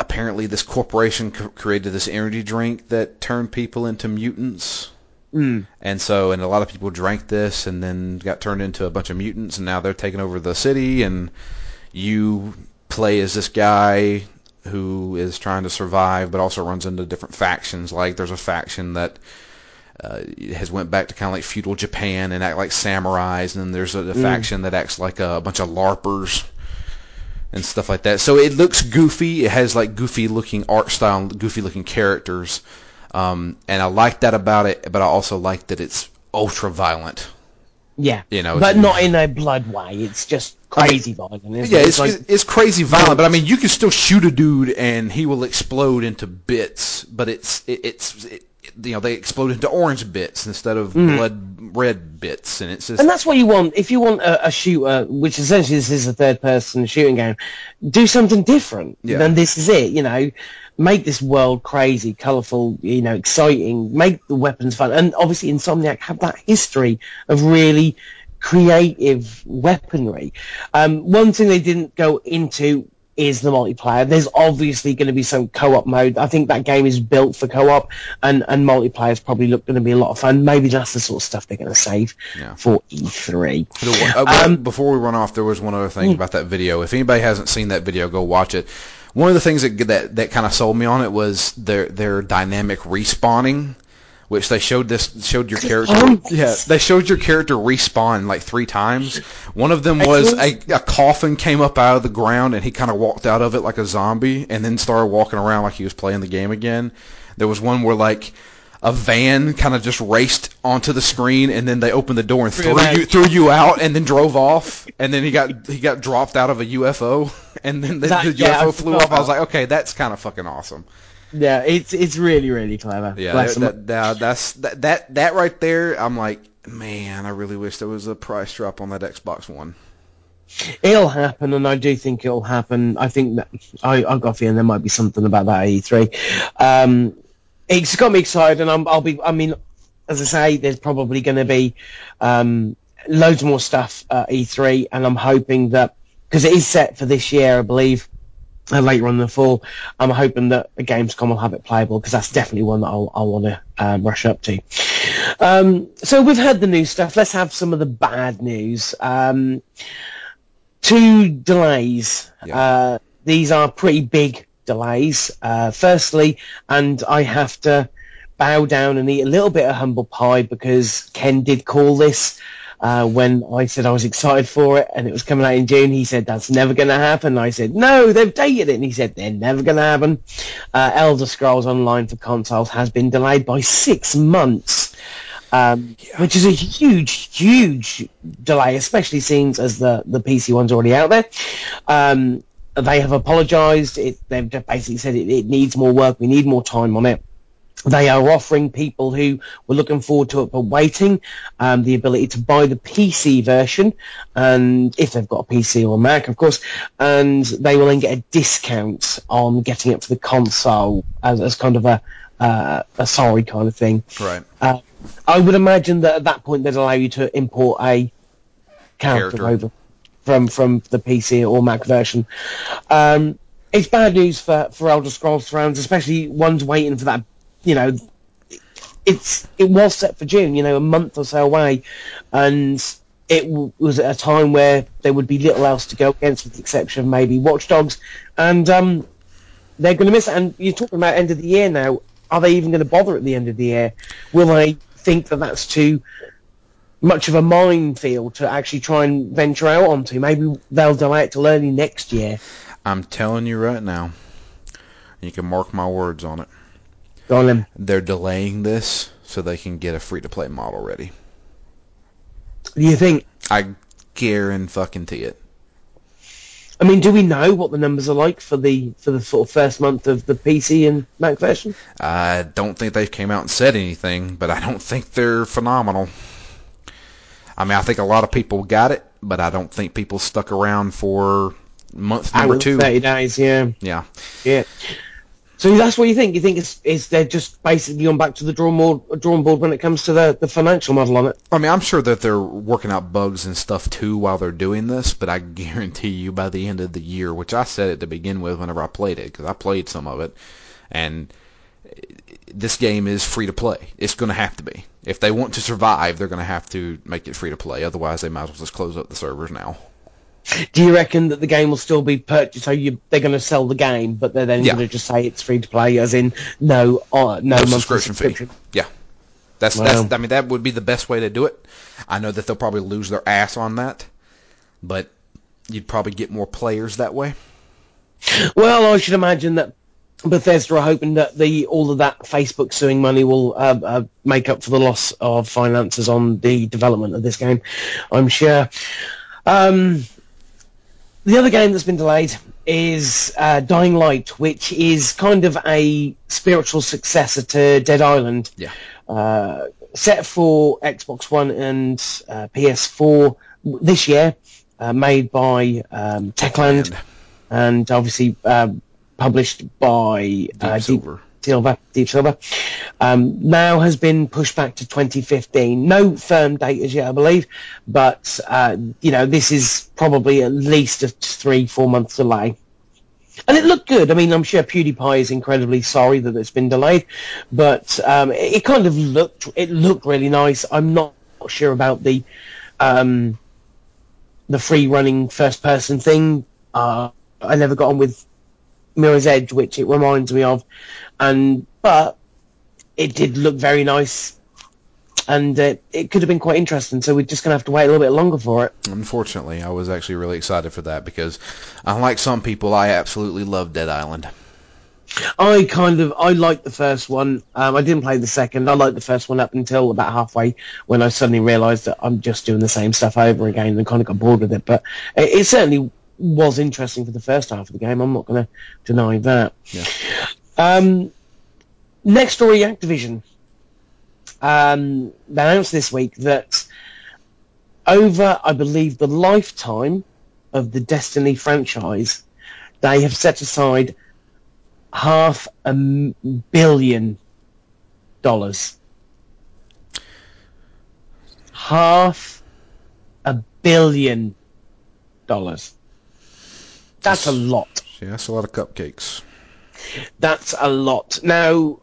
apparently, this corporation c- created this energy drink that turned people into mutants. Mm. And so, and a lot of people drank this and then got turned into a bunch of mutants, and now they're taking over the city. And you play as this guy who is trying to survive, but also runs into different factions. Like there's a faction that uh, has went back to kind of like feudal Japan and act like samurais, and then there's a, a faction that acts like a bunch of larpers and stuff like that. So it looks goofy. It has like goofy looking art style, and goofy looking characters. Um, and I like that about it, but I also like that it's ultra violent. Yeah, You know, but not in a blood way. It's just crazy violent. Isn't Yeah, it? it's, like, it's, it's crazy violent, but I mean, you can still shoot a dude and he will explode into bits, but it's it, it's it, you know they explode into orange bits instead of blood red bits, and it's just Mm. and that's what you want. If you want a, a shooter, which essentially this is a third-person shooting game, do something different. Yeah. Then this is it. You know, make this world crazy, colourful. You know, exciting. Make the weapons fun, and obviously Insomniac have that history of really creative weaponry. Um, one thing they didn't go into is the multiplayer. There's obviously going to be some co-op mode. I think that game is built for co-op, and and multiplayer is probably going to be a lot of fun. Maybe that's the sort of stuff they're going to save Yeah. for E E3. The one- uh, Um, before we run off, there was one other thing about that video. If anybody hasn't seen that video, go watch it. One of the things that that, that kind of sold me on it was their their dynamic respawning, which they showed this showed your character. Oh, Yeah, they showed your character respawn like three times. One of them was a, a coffin came up out of the ground and he kind of walked out of it like a zombie and then started walking around like he was playing the game again. There was one where like a van kind of just raced onto the screen and then they opened the door and threw Threw you out. threw you out and then drove off and then he got he got dropped out of a UFO and then the, That- the yeah, UFO flew off. I was like, okay, that's kind of fucking awesome. Yeah, it's it's really really clever. Yeah, that, that, that- that's that, that that right there. I'm like, man, I really wish there was a price drop on that Xbox One. It'll happen, and I do think it'll happen. I think that I I've got a feeling there might be something about that at E3. Um, it's got me excited, and I'm, I'll be. I mean, as I say, there's probably going to be um, loads more stuff at E3, and I'm hoping that because it is set for this year, I believe. Uh, later on in the fall, I'm hoping that Gamescom will have it playable because that's definitely one that I'll, I'll want to um, rush up to. Um, so we've had the new stuff. Let's have some of the bad news. Um, two delays. Yeah. Uh, these are pretty big delays. Uh, firstly, and I have to bow down and eat a little bit of humble pie because Ken did call this. Uh, when I said I was excited for it and it was coming out in June, he said that's never going to happen. I said no, they've dated it, and he said they're never going to happen. Uh, Elder Scrolls Online for consoles has been delayed by six months um, which is a huge, huge delay, especially since as the, the PC one's already out there. Um, they have apologised. It, they've basically said it, it needs more work. We need more time on it. They are offering people who were looking forward to it but waiting um, the ability to buy the PC version, and if they've got a PC or a Mac, of course, and they will then get a discount on getting it for the console as, as kind of a uh, a sorry kind of thing. Right. Uh, I would imagine that at that point they'd allow you to import a character, Character. over from from the PC or Mac version. Um, it's bad news for for Elder Scrolls Thrones, especially ones waiting for that. You know, it's it was set for June. You know, a month or so away, and it w- was at a time where there would be little else to go against, with the exception of maybe Watch Dogs, and um, they're going to miss it. And you're talking about end of the year now. Are they even going to bother at the end of the year? Will they think that that's too much of a minefield to actually try and venture out onto? Maybe they'll delay it till early next year. I'm telling you right now. You can mark my words on it. They're delaying this so they can get a free to play model ready. Do you think? I guarantee fucking it. I mean, do we know what the numbers are like for the for the sort of first month of the PC and Mac version? I don't think they came out and said anything, but I don't think they're phenomenal. I mean, I think a lot of people got it, but I don't think people stuck around for month number two. thirty days. Yeah, Yeah. yeah. So that's what you think? You think it's, it's they're just basically gone back to the drawing board, drawing board when it comes to the, the financial model on it? I mean, I'm sure that they're working out bugs and stuff too while they're doing this, but I guarantee you by the end of the year, which I said it to begin with whenever I played it, because I played some of it, and this game is free to play. It's going to have to be. If they want to survive, they're going to have to make it free to play. Otherwise, they might as well just close up the servers now. Do you reckon that the game will still be purchased? So you, they're going to sell the game, but they're then Yeah. going to just say it's free to play, as in no, uh, no, monthly subscription fee. Yeah. That's Wow. that's I mean that would be the best way to do it. I know that they'll probably lose their ass on that, but you'd probably get more players that way. Well, I should imagine that Bethesda are hoping that the all of that Facebook suing money will uh, uh, make up for the loss of finances on the development of this game. I'm sure. Um, the other game that's been delayed is uh, Dying Light, which is kind of a spiritual successor to Dead Island. Yeah. Uh, set for Xbox One and uh, PS4 this year, uh, made by um, Techland And obviously um, published by Deep uh, Silver. Silver, Deep Silver, um, now has been pushed back to 2015. No firm date as yet, I believe, but uh, you know this is probably at least a three, four month delay. And it looked good. I mean, I'm sure PewDiePie is incredibly sorry that it's been delayed, but um, it, it kind of looked it looked really nice. I'm not sure about the um, the free running first person thing. Uh, I never got on with Mirror's Edge, which it reminds me of, and but it did look very nice, and uh, it could have been quite interesting. So we're just gonna have to wait a little bit longer for it. Unfortunately, I was actually really excited for that because, unlike some people, I absolutely love Dead Island. I kind of I liked the first one. Um, I didn't play the second. I liked the first one up until about halfway when I suddenly realised that I'm just doing the same stuff over again and kind of got bored with it. But it, it certainly was interesting for the first half of the game. I'm not going to deny that. Yeah. Um, next story, Activision. Um, they announced this week that over, I believe, the lifetime of the Destiny franchise, they have set aside half a billion dollars. Half a billion dollars. That's a lot. Yeah, that's a lot of cupcakes. That's a lot. Now,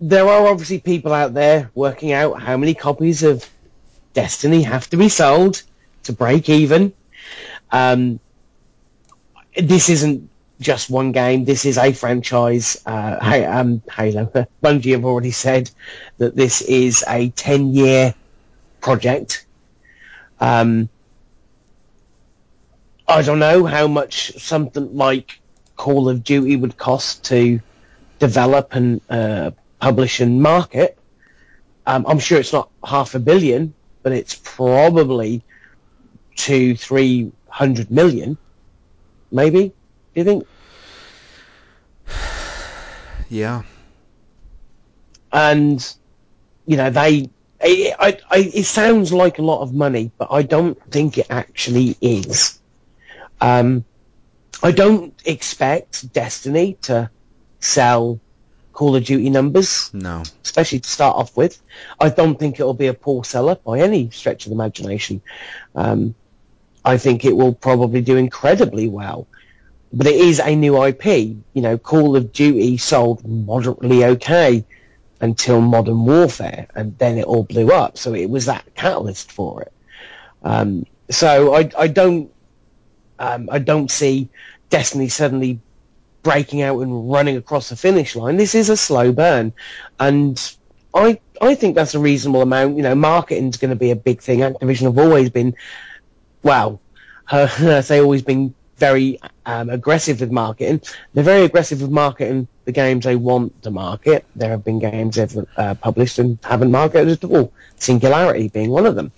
there are obviously people out there working out how many copies of Destiny have to be sold to break even. Um, this isn't just one game. This is a franchise. Uh, um, Halo. Bungie have already said that this is a 10-year project. Um, I don't know how much something like Call of Duty would cost to develop and uh, publish and market. Um, I'm sure it's not half a billion, but it's probably two, three hundred million, maybe. Do you think? Yeah. and you know they it, I, I, it sounds like a lot of money but i don't think it actually is um, i don't expect destiny to sell call of duty numbers No. especially to start off with i don't think it'll be a poor seller by any stretch of the imagination um, i think it will probably do incredibly well but it is a new IP. You know, Call of Duty sold moderately okay until Modern Warfare, and then it all blew up. So it was that catalyst for it. Um, so I, I don't, um, I don't see Destiny suddenly breaking out and running across the finish line. This is a slow burn, and I, I think that's a reasonable amount. You know, marketing's going to be a big thing. Activision have always been, well, uh, say always been very um, aggressive with marketing. They're very aggressive with marketing the games they want to market. There have been games they've uh, published and haven't marketed at all. Singularity being one of them.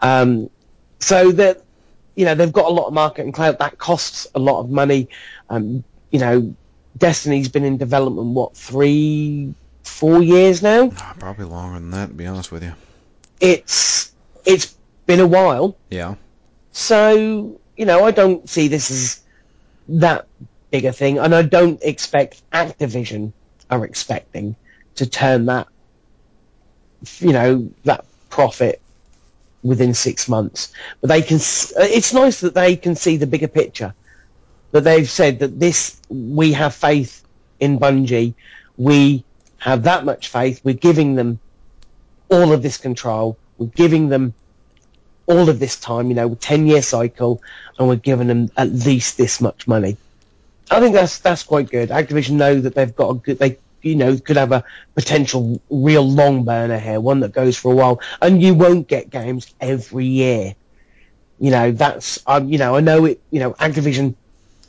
Um, so that you know they've got a lot of marketing clout that costs a lot of money. Um, you know, Destiny's been in development what three, four years now. Ah, Probably longer than that, to be honest with you. It's it's been a while. Yeah. So, you know, I don't see this as that big a thing, and I don't expect Activision are expecting to turn that, you know, that profit within six months. But they can, uh, it's nice that they can see the bigger picture. That they've said that this, we have faith in Bungie. We have that much faith. We're giving them all of this control. We're giving them all of this time, you know, 10 year cycle, and we're giving them at least this much money. I think that's that's quite good. Activision know that they've got a good, they you know could have a potential real long burner here, one that goes for a while, and you won't get games every year. You know that's um, you know I know it. You know Activision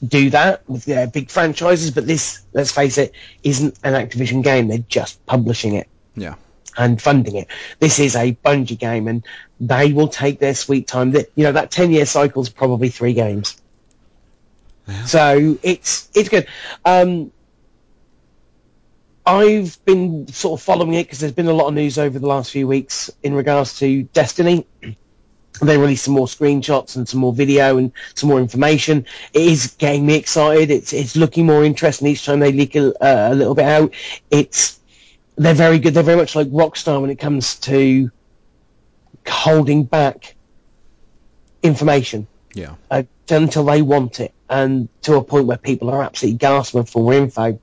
do that with their big franchises, but this, let's face it, isn't an Activision game. They're just publishing it Yeah. and funding it. This is a Bungie game, and they will take their sweet time. That you know that ten year cycle is probably three games. Yeah. So it's it's good. Um, I've been sort of following it because there's been a lot of news over the last few weeks in regards to Destiny. They released some more screenshots and some more video and some more information. It is getting me excited. It's it's looking more interesting each time they leak a, uh, a little bit out. It's they're very good. They're very much like Rockstar when it comes to holding back information Yeah. uh, until they want it, and to a point where people are absolutely gasping for more info.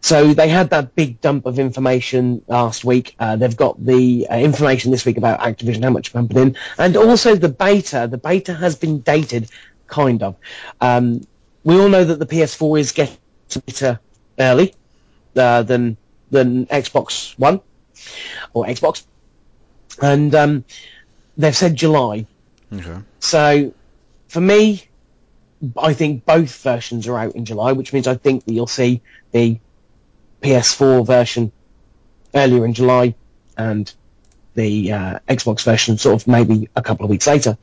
So they had that big dump of information last week. Uh, they've got the uh, information this week about Activision, how much pumping in, and also the beta. The beta has been dated, kind of. Um, we all know that the PS4 is getting better early uh, than than Xbox One or Xbox, and um, they've said July. Okay. So for me, I think both versions are out in July, which means I think that you'll see the PS4 version earlier in July and the uh, Xbox version sort of maybe a couple of weeks later.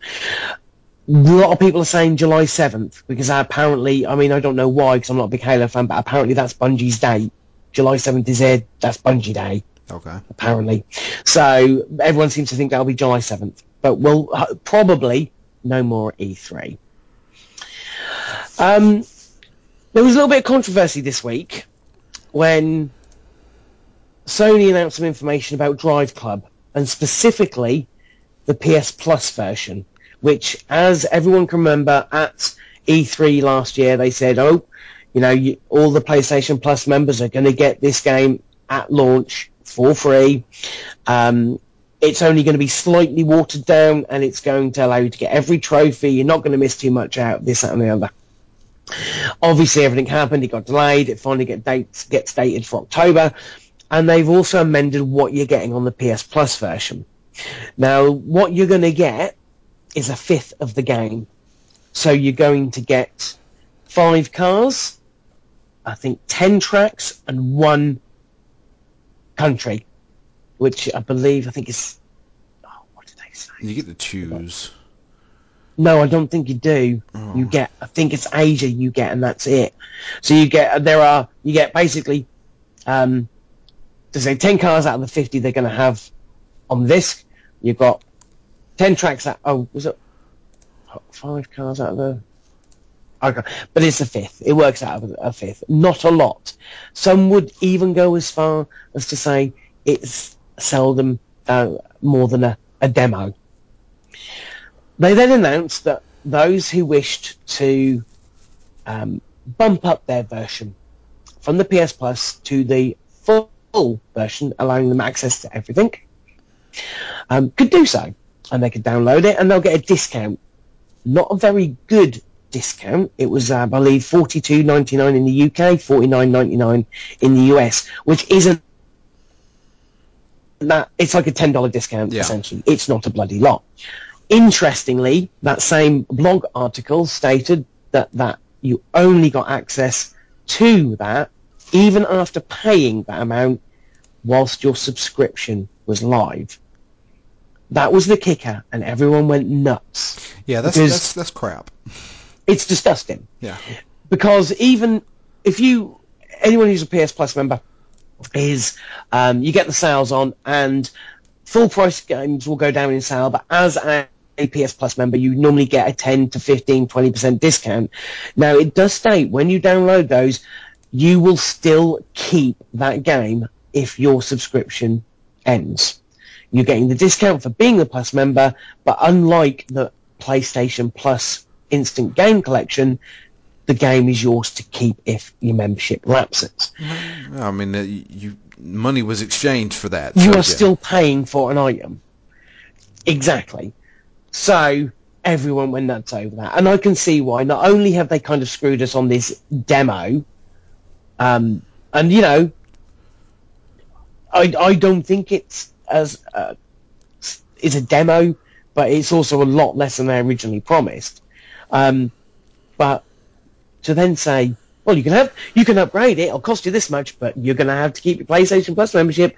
A lot of people are saying July 7th because apparently, I mean, I don't know why because I'm not a big Halo fan, but apparently that's Bungie's date. July 7th is their, that's Bungie Day Okay. apparently. So everyone seems to think that'll be July 7th. But we'll uh, probably no more E3. Um, there was a little bit of controversy this week when Sony announced some information about Drive Club and specifically the PS Plus version, which, as everyone can remember, at E3 last year, they said, oh, you know, you, all the PlayStation Plus members are going to get this game at launch for free. Um, it's only going to be slightly watered down and it's going to allow you to get every trophy. You're not going to miss too much out, this, that and the other. Obviously, everything happened. It got delayed. It finally get dates, gets dated for October. And they've also amended what you're getting on the PS Plus version. Now, what you're going to get is a fifth of the game. So you're going to get five cars, I think ten tracks, and one country, which I believe I think is. Oh, what did they say? You get to choose. No, I don't think you do. Oh. You get, I think it's Asia you get, and that's it. So you get, there are, you get basically, um, to say 10 cars out of the 50 they're going to have on this. You've got 10 tracks out, oh, was it five cars out of the, okay, but it's a fifth. It works out of a fifth. Not a lot. Some would even go as far as to say it's seldom uh, more than a, a demo. They then announced that those who wished to um, bump up their version from the PS Plus to the full version, allowing them access to everything, um, could do so. And they could download it and they'll get a discount. Not a very good discount. It was, uh, I believe, forty two ninety nine in the UK, forty nine ninety nine in the US, which isn't that. It's like a ten dollar discount Yeah. essentially. It's not a bloody lot. Interestingly, that same blog article stated that that you only got access to that, even after paying that amount, whilst your subscription was live. That was the kicker, and everyone went nuts. Yeah, that's that's that's crap. It's disgusting Yeah. because even if you anyone who's a PS Plus member is um, you get the sales on and full price games will go down in sale, but as a, a PS Plus member, you normally get a 10 to 15, 20% discount. Now it does state when you download those, you will still keep that game if your subscription ends. You're getting the discount for being a Plus member, but unlike the PlayStation Plus Instant Game Collection, the game is yours to keep if your membership lapses. I mean, uh, you money was exchanged for that. You so, are yeah. still paying for an item. Exactly. So everyone went nuts over that, and I can see why. Not only have they kind of screwed us on this demo, um, and you know, I I don't think it's as uh, a demo, but it's also a lot less than they originally promised. Um, but to then say, well, you can have you can upgrade it. It'll cost you this much, but you're going to have to keep your PlayStation Plus membership.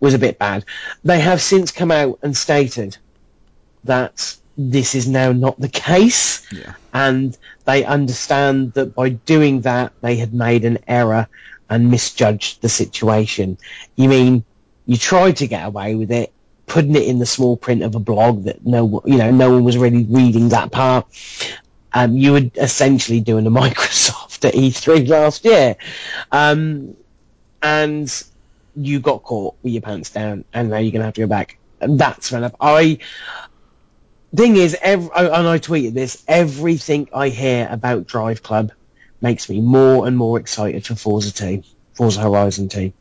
Was a bit bad. They have since come out and stated that this is now not the case, Yeah. and they understand that by doing that they had made an error and misjudged the situation. You mean you tried to get away with it, putting it in the small print of a blog that no, you know, no one was really reading that part. Um, you were essentially doing a Microsoft at E3 last year, um, and you got caught with your pants down, and now you're gonna have to go back. And that's enough. I thing is, ev- I- and I tweeted this. Everything I hear about Drive Club makes me more and more excited for Forza 2, Forza Horizon 2.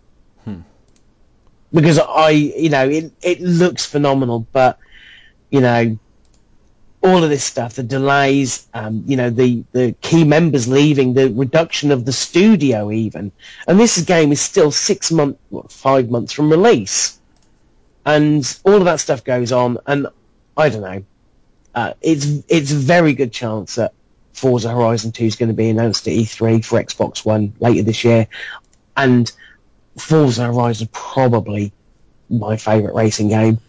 Because I, you know, it it looks phenomenal, but you know, all of this stuff, the delays, um, you know, the, the key members leaving, the reduction of the studio even. And this game is still six months, five months from release. And all of that stuff goes on, and I don't know. Uh, it's it's a very good chance that Forza Horizon 2 is going to be announced at E3 for Xbox One later this year. And Forza Horizon is probably my favourite racing game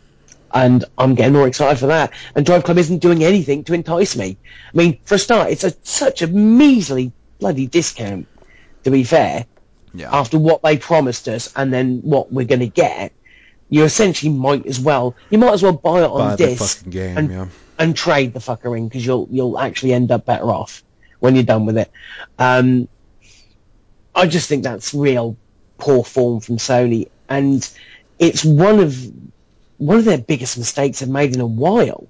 and I'm getting more excited for that. And Drive Club isn't doing anything to entice me. I mean, for a start, it's a, such a measly bloody discount. To be fair, Yeah. after what they promised us and then what we're going to get, you essentially might as well you might as well buy it on Buy the disc fucking game, and, yeah. And trade the fucker in because you'll you'll actually end up better off when you're done with it. Um, I just think that's real poor form from Sony, and it's one of one of their biggest mistakes they've made in a while.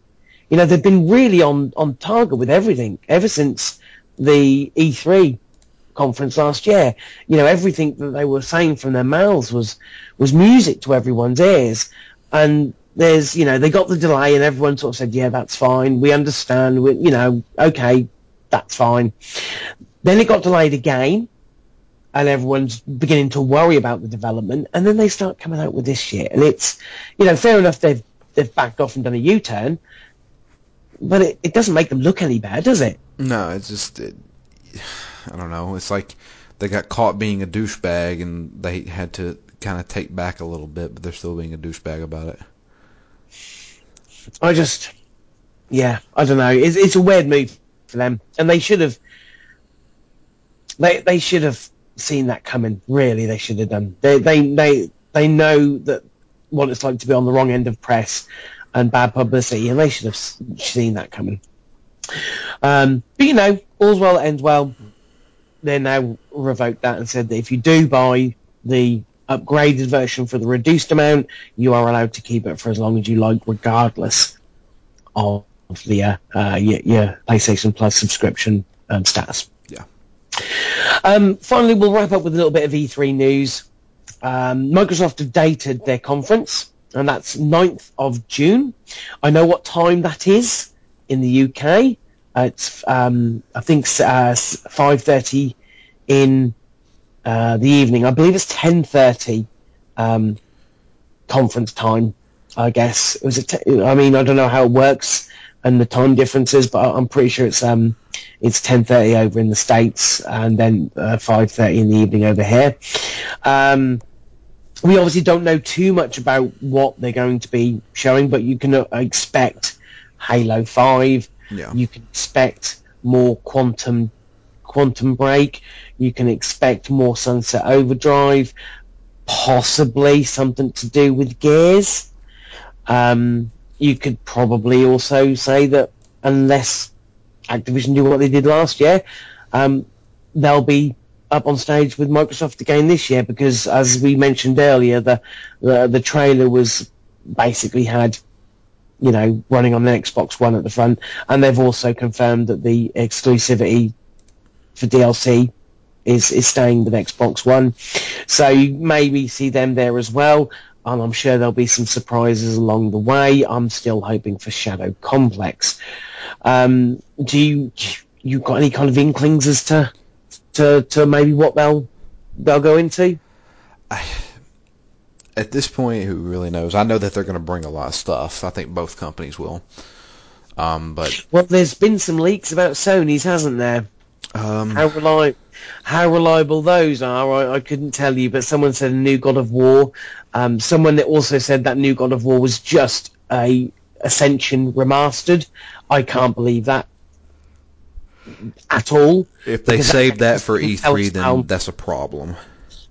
You know, they've been really on, on target with everything ever since the E3 conference last year. You know, everything that they were saying from their mouths was, was music to everyone's ears. And there's, you know, they got the delay and everyone sort of said, yeah, that's fine. We understand. We, you know, okay, that's fine. Then it got delayed again and everyone's beginning to worry about the development, and then they start coming out with this shit, and it's, you know, fair enough they've they've backed off and done a U-turn, but it, it doesn't make them look any better, does it? No, it's just, it, I don't know. It's like they got caught being a douchebag and they had to kind of take back a little bit, but they're still being a douchebag about it. I just, yeah, I don't know. It's it's a weird move for them, and they should have, they they should have seen that coming. Really, they should have done. They they they they know that what it's like to be on the wrong end of press and bad publicity, and they should have seen that coming. Um, but you know, all's well that ends well. They now revoked that and said that if you do buy the upgraded version for the reduced amount, you are allowed to keep it for as long as you like, regardless of the uh, uh, your, your PlayStation Plus subscription um, status. Yeah. Um, finally, we'll wrap up with a little bit of E3 news. Um, Microsoft have dated their conference, and that's 9th of June. I know what time that is in the UK. Uh, it's, um, I think, uh, 5.30 in uh, the evening. I believe it's 10.30 um, conference time, I guess. It was a te- I mean, I don't know how it works and the time differences, but I'm pretty sure it's um it's 10:30 over in the states and then uh, 5:30 in the evening over here. Um, we obviously don't know too much about what they're going to be showing, but you can uh, expect Halo 5. Yeah. You can expect more Quantum Quantum Break. You can expect more Sunset Overdrive. Possibly something to do with Gears. Um, you could probably also say that unless Activision do what they did last year, um, they'll be up on stage with Microsoft again this year because, as we mentioned earlier, the the, the trailer was basically had you know running on the Xbox One at the front, and they've also confirmed that the exclusivity for DLC is is staying with Xbox One. So you maybe see them there as well. And I'm sure there'll be some surprises along the way. I'm still hoping for Shadow Complex. Um, do you you got any kind of inklings as to to, to maybe what they'll they'll go into? At this point, who really knows? I know that they're going to bring a lot of stuff. I think both companies will. Um, but Well, there's been some leaks about Sony's, hasn't there? Um, How reli- how reliable those are, I, I couldn't tell you. But someone said a new God of War. Um, someone that also said that new God of War was just a Ascension remastered. I can't believe that at all. if they saved that for E3, then how- that's a problem.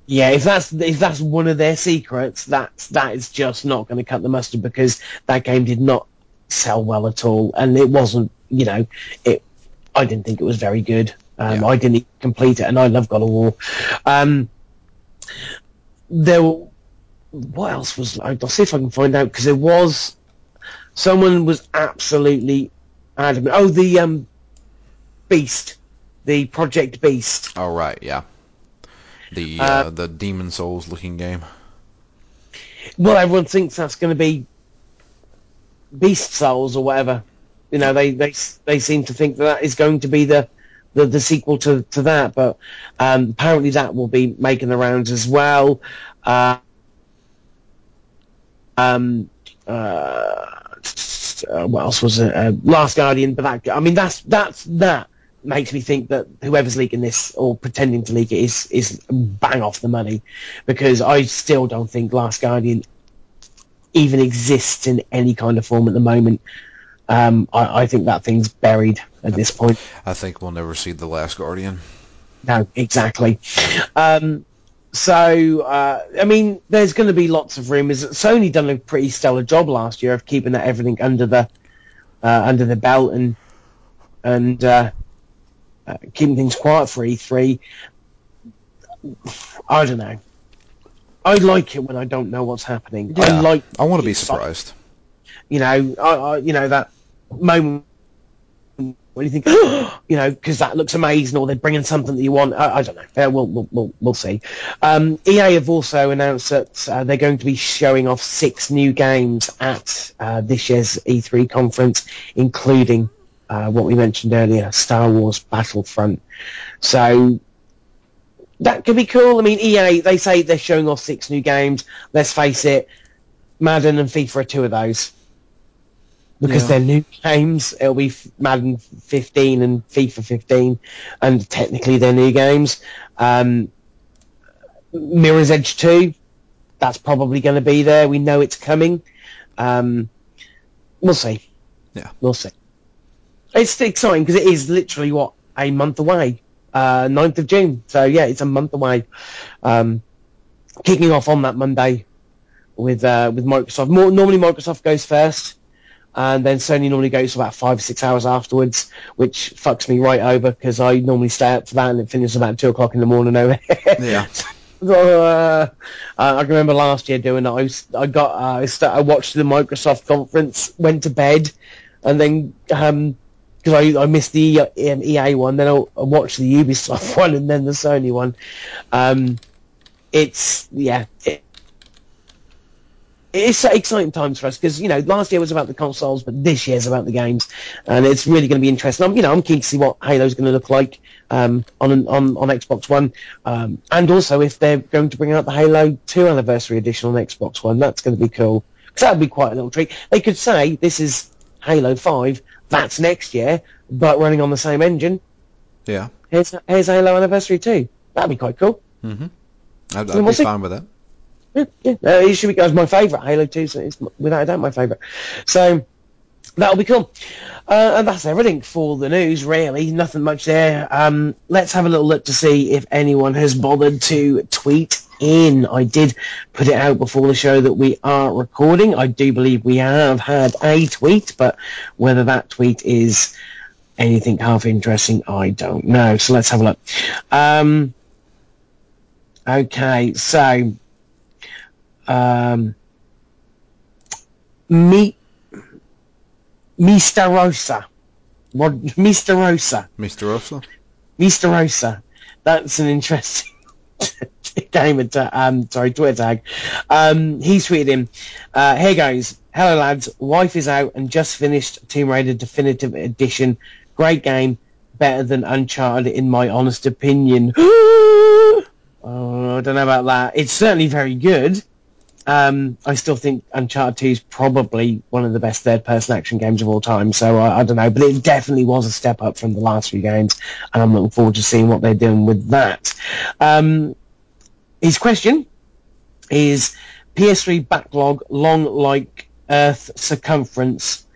Yeah, if that's if that's one of their secrets, that's that is just not going to cut the mustard because that game did not sell well at all, and it wasn't. You know, it. I didn't think it was very good. Um, Yeah. I didn't complete it, and I love God of War. Um, there, were- what else was? I'll see if I can find out because there was someone was absolutely adamant. Oh, the um, Beast, the Project Beast. Oh right, yeah. The uh, Uh, the Demon Souls looking game. well, everyone thinks that's going to be Beast Souls or whatever. You know, they they they seem to think that, that is going to be the the, the sequel to, to that, but um, apparently that will be making the rounds as well. Uh, um, uh, what else was it? Uh, Last Guardian, but that I mean that's that's that makes me think that whoever's leaking this or pretending to leak it is is bang off the money because I still don't think Last Guardian even exists in any kind of form at the moment. Um, I, I think that thing's buried at this point. I think we'll never see the Last Guardian. No, exactly. Um, so, uh, I mean, there's going to be lots of rumours. Sony done a pretty stellar job last year of keeping that everything under the uh, under the belt and and uh, uh, keeping things quiet for E3. I don't know. I like it when I don't know what's happening. I Yeah, like. I want to be surprised. You know, I, I you know that moment when you think, you know, because that looks amazing, or they're bringing something that you want. I, I don't know. We'll, we'll, we'll see. Um, EA have also announced that uh, they're going to be showing off six new games at uh, this year's E3 conference, including uh, what we mentioned earlier, Star Wars Battlefront. So that could be cool. I mean, EA, they say they're showing off six new games. Let's face it, Madden and FIFA are two of those because Yeah. they're new games. It'll be Madden 15 and FIFA 15, and technically they're new games. Um, Mirror's Edge 2, that's probably going to be there. We know it's coming. Um, we'll see. Yeah. We'll see. It's exciting because it is literally, what, a month away. Uh, 9th of June. So, yeah, it's a month away. Um, kicking off on that Monday with uh, with Microsoft. More, normally Microsoft goes first, and then Sony normally goes for about five or six hours afterwards, which fucks me right over because I normally stay up for that and it finishes about two o'clock in the morning over here. Yeah. So, uh, I remember last year doing that. I, was, I got uh, I, st- I watched the Microsoft conference, went to bed, and then because I, I missed the E- um, EA one, then I, I watched the Ubisoft one and then the Sony one. Um, it's yeah, it, it's exciting times for us because you know last year was about the consoles, but this year's about the games, and it's really going to be interesting. I'm you know I'm keen to see what Halo's going to look like um, on on on Xbox One, um, and also if they're going to bring out the Halo Two Anniversary Edition on Xbox One, that's going to be cool because that would be quite a little treat. They could say this is Halo Five, That's next year, but running on the same engine. Yeah. Here's, here's Halo Anniversary 2. That'd be quite cool. Mm-hmm. I'd, I'd be fine with that. Yeah, yeah. Uh, it should be my favourite. Halo 2 is is without a doubt my favourite. So that'll be cool. Uh, and that's everything for the news, really. Nothing much there. Um, let's have a little look to see if anyone has bothered to tweet in. I did put it out before the show that we are recording. I do believe we have had a tweet, but whether that tweet is anything half interesting, I don't know. So let's have a look. Um, okay, so um, me, Mr. Rosa, Rod, Mr. Rosa, Mr. Rosa? Mr. Rosa. That's an interesting game um, sorry, Twitter tag. Um, he's tweeted him. Uh, here goes. Hello lads, wife is out and just finished Tomb Raider Definitive Edition. Great game, better than Uncharted in my honest opinion. oh, I don't know about that. It's certainly very good. Um, I still think Uncharted 2 is probably one of the best third-person action games of all time. So I, I don't know, but it definitely was a step up from the last few games, and I'm looking forward to seeing what they're doing with that. Um, his question is PS3 backlog long like Earth circumference.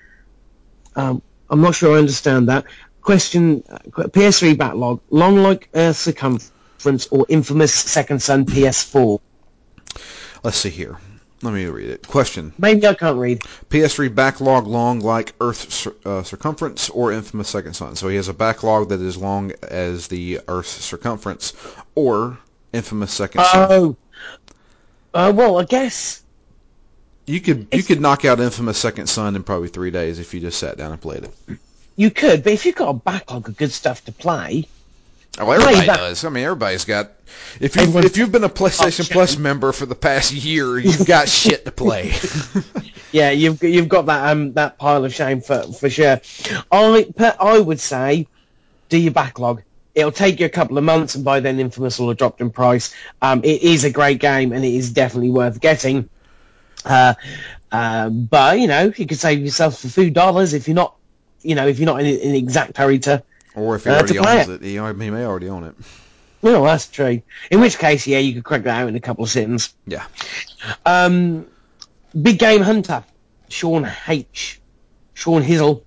Um, I'm not sure I understand that. Question: uh, PS3 backlog long like Earth circumference or infamous Second Son PS4? Let's see here. Let me read it. Question. Maybe I can't read. PS3 backlog long like Earth's uh, circumference or infamous second son. So he has a backlog that is long as the Earth's circumference or infamous second son. Oh. Uh, well, I guess. You could you could knock out infamous second son in probably three days if you just sat down and played it. You could, but if you've got a backlog of good stuff to play, Oh, everybody does. I mean, everybody's got. If you if you've been a PlayStation Oh, Plus member for the past year, you've got shit to play. yeah, you've you've got that um that pile of shame for for sure. I I would say, do your backlog. It'll take you a couple of months, and by then Infamous will have dropped in price. Um, it is a great game, and it is definitely worth getting. Uh, uh, but you know, you could save yourself a few dollars if you're not, you know, if you're not in an exact hurry to or if he already owns it, he, he may already own it. Well, that's true. In which case, yeah, you could crack that out in a couple of sittings. Yeah. Um, Big Game Hunter, Sean H. Sean Hizzle.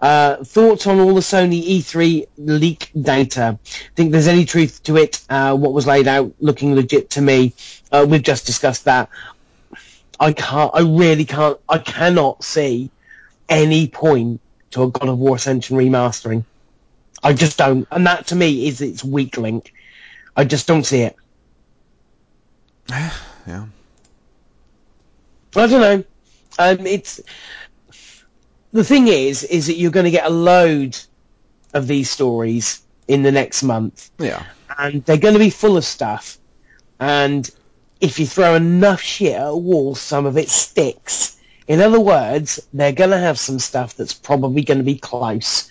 Uh, thoughts on all the Sony E3 leak data? Think there's any truth to it? Uh, what was laid out looking legit to me? Uh, we've just discussed that. I can't. I really can't. I cannot see any point to a God of War Ascension remastering. I just don't, and that to me is its weak link. I just don't see it. Yeah. I don't know. Um, it's the thing is, is that you're going to get a load of these stories in the next month, Yeah. and they're going to be full of stuff. And if you throw enough shit at a wall, some of it sticks. In other words, they're going to have some stuff that's probably going to be close,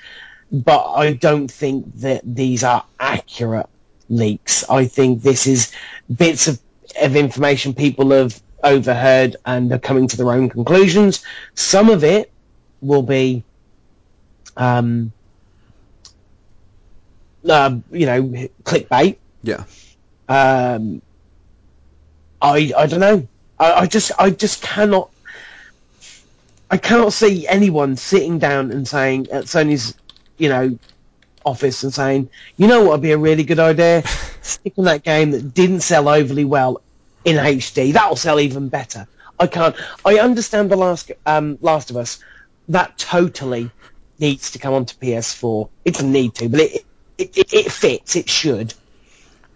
but I don't think that these are accurate leaks. I think this is bits of, of information people have overheard and are coming to their own conclusions. Some of it will be, um, uh, you know, clickbait. Yeah. Um, I I don't know. I, I just I just cannot. I cannot see anyone sitting down and saying at Sony's, you know, office and saying, you know what would be a really good idea? Stick on that game that didn't sell overly well in HD. That'll sell even better. I can't. I understand the last um, Last of Us. That totally needs to come onto PS4. It doesn't need to, but it it, it, it fits. It should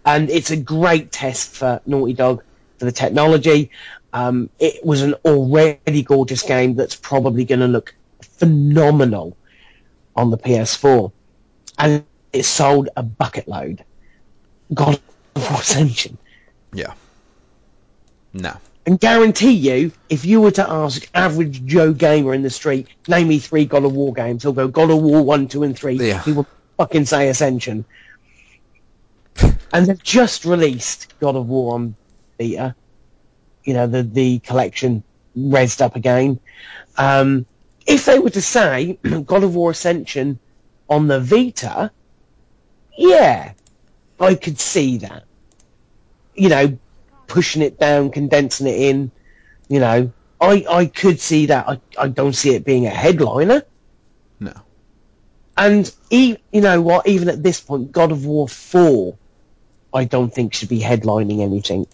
and it's a great test for Naughty Dog for the technology. Um, it was an already gorgeous game that's probably going to look phenomenal on the PS4, and it sold a bucket load. God of War Ascension. Yeah. No. And guarantee you, if you were to ask average Joe gamer in the street, name me three God of War games, he'll go God of War 1, 2, and 3. Yeah. He will fucking say Ascension. and they've just released God of War on Vita. You know, the, the collection raised up again. Um, if they were to say God of War Ascension on the Vita, yeah, I could see that. You know, pushing it down, condensing it in, you know, I, I could see that. I, I don't see it being a headliner. No. And e- you know what? Even at this point, God of War Four, I don't think should be headlining anything.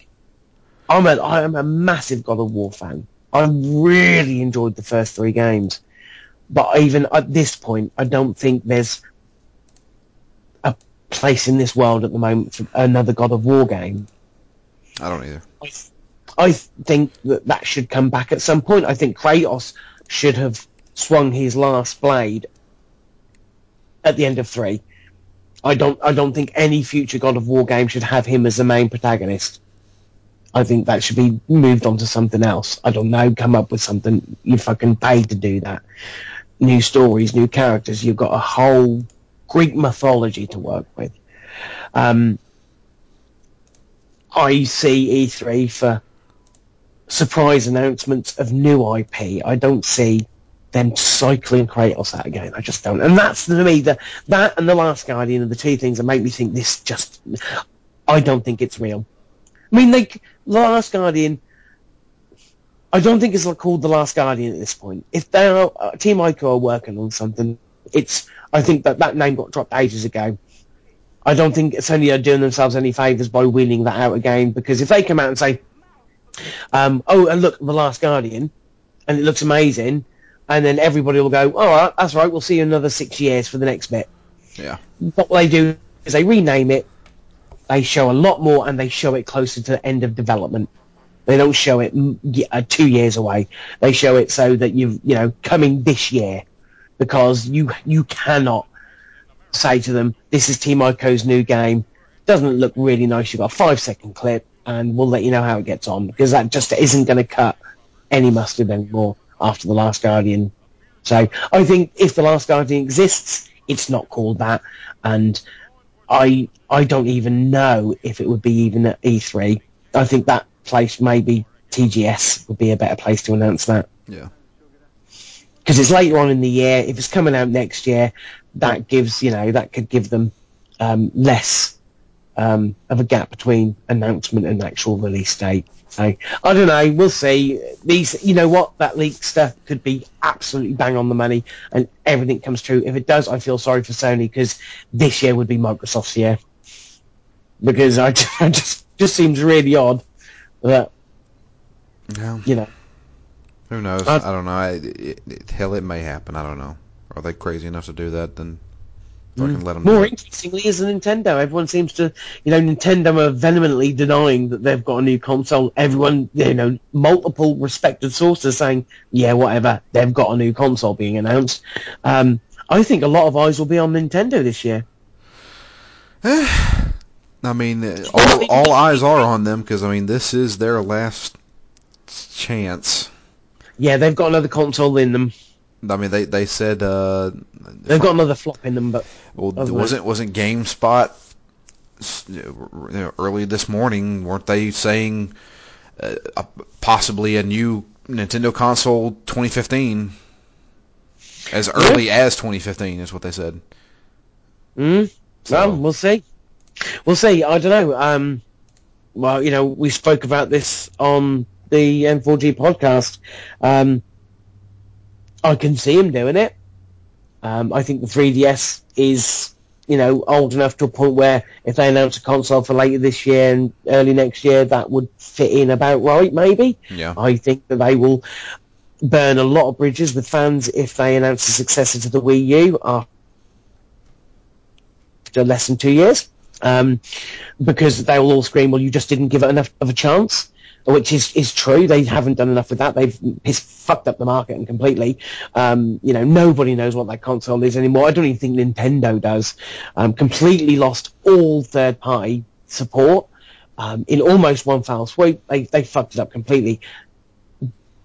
I'm a I am a massive God of War fan. I really enjoyed the first three games, but even at this point, I don't think there's a place in this world at the moment for another God of War game. I don't either. I, I think that that should come back at some point. I think Kratos should have swung his last blade at the end of three. I don't. I don't think any future God of War game should have him as the main protagonist. I think that should be moved on to something else. I don't know. Come up with something. You fucking paid to do that. New stories, new characters. You've got a whole Greek mythology to work with. Um, I see E3 for surprise announcements of new IP. I don't see them cycling Kratos out again. I just don't. And that's to me the that and the Last Guardian are the two things that make me think this just. I don't think it's real. I mean, like the Last Guardian. I don't think it's called the Last Guardian at this point. If they are uh, Team Ico are working on something, it's. I think that that name got dropped ages ago. I don't think Sony are doing themselves any favours by wheeling that out again because if they come out and say, um, "Oh, and look, the Last Guardian," and it looks amazing, and then everybody will go, "All right, that's right. We'll see you another six years for the next bit." Yeah. What they do is they rename it, they show a lot more, and they show it closer to the end of development. They don't show it uh, two years away. They show it so that you've you know coming this year, because you you cannot say to them, "This is Team Ico's new game. Doesn't look really nice? You've got a five second clip, and we'll let you know how it gets on." Because that just isn't going to cut any mustard anymore after the Last Guardian. So I think if the Last Guardian exists, it's not called that, and I I don't even know if it would be even at E3. I think that place maybe TGS would be a better place to announce that Yeah. because it's later on in the year. If it's coming out next year, that gives you know that could give them um, less um, of a gap between announcement and actual release date. So I don't know. We'll see. These, you know what, that leak stuff could be absolutely bang on the money, and everything comes true. If it does, I feel sorry for Sony because this year would be Microsoft's year. Because I, I just just seems really odd that Yeah. you know Who knows? Uh, I don't know. I, it, it, hell, it may happen. I don't know. Are they crazy enough to do that? Then fucking let them. More do interestingly is Nintendo. Everyone seems to, you know, Nintendo are vehemently denying that they've got a new console. Everyone, you know, multiple respected sources saying, yeah, whatever, they've got a new console being announced. Um, I think a lot of eyes will be on Nintendo this year. I mean, all, all eyes are on them because I mean, this is their last chance. Yeah, they've got another console in them. I mean, they they said uh, They've got another flop in them, but well, other wasn't wasn't GameSpot you know, early this morning? Weren't they saying uh, possibly a new Nintendo console 2015? As early as 2015 is what they said. Mm? So- Well, we'll see. We'll see. I don't know. Um, well, you know, we spoke about this on the N4G podcast. Um, I can see him doing it. Um, I think the 3DS is, you know, old enough to a point where if they announce a console for later this year and early next year, that would fit in about right, maybe. Yeah. I think that they will burn a lot of bridges with fans if they announce a successor to the Wii U after less than two years, um, because they will all scream, "Well, you just didn't give it enough of a chance," which is is true. They haven't done enough with that. They've fucked up the market and completely. Um, you know, nobody knows what that console is anymore. I don't even think Nintendo does. Um, completely lost all third party support. Um, in almost one foul swoop, they they fucked it up completely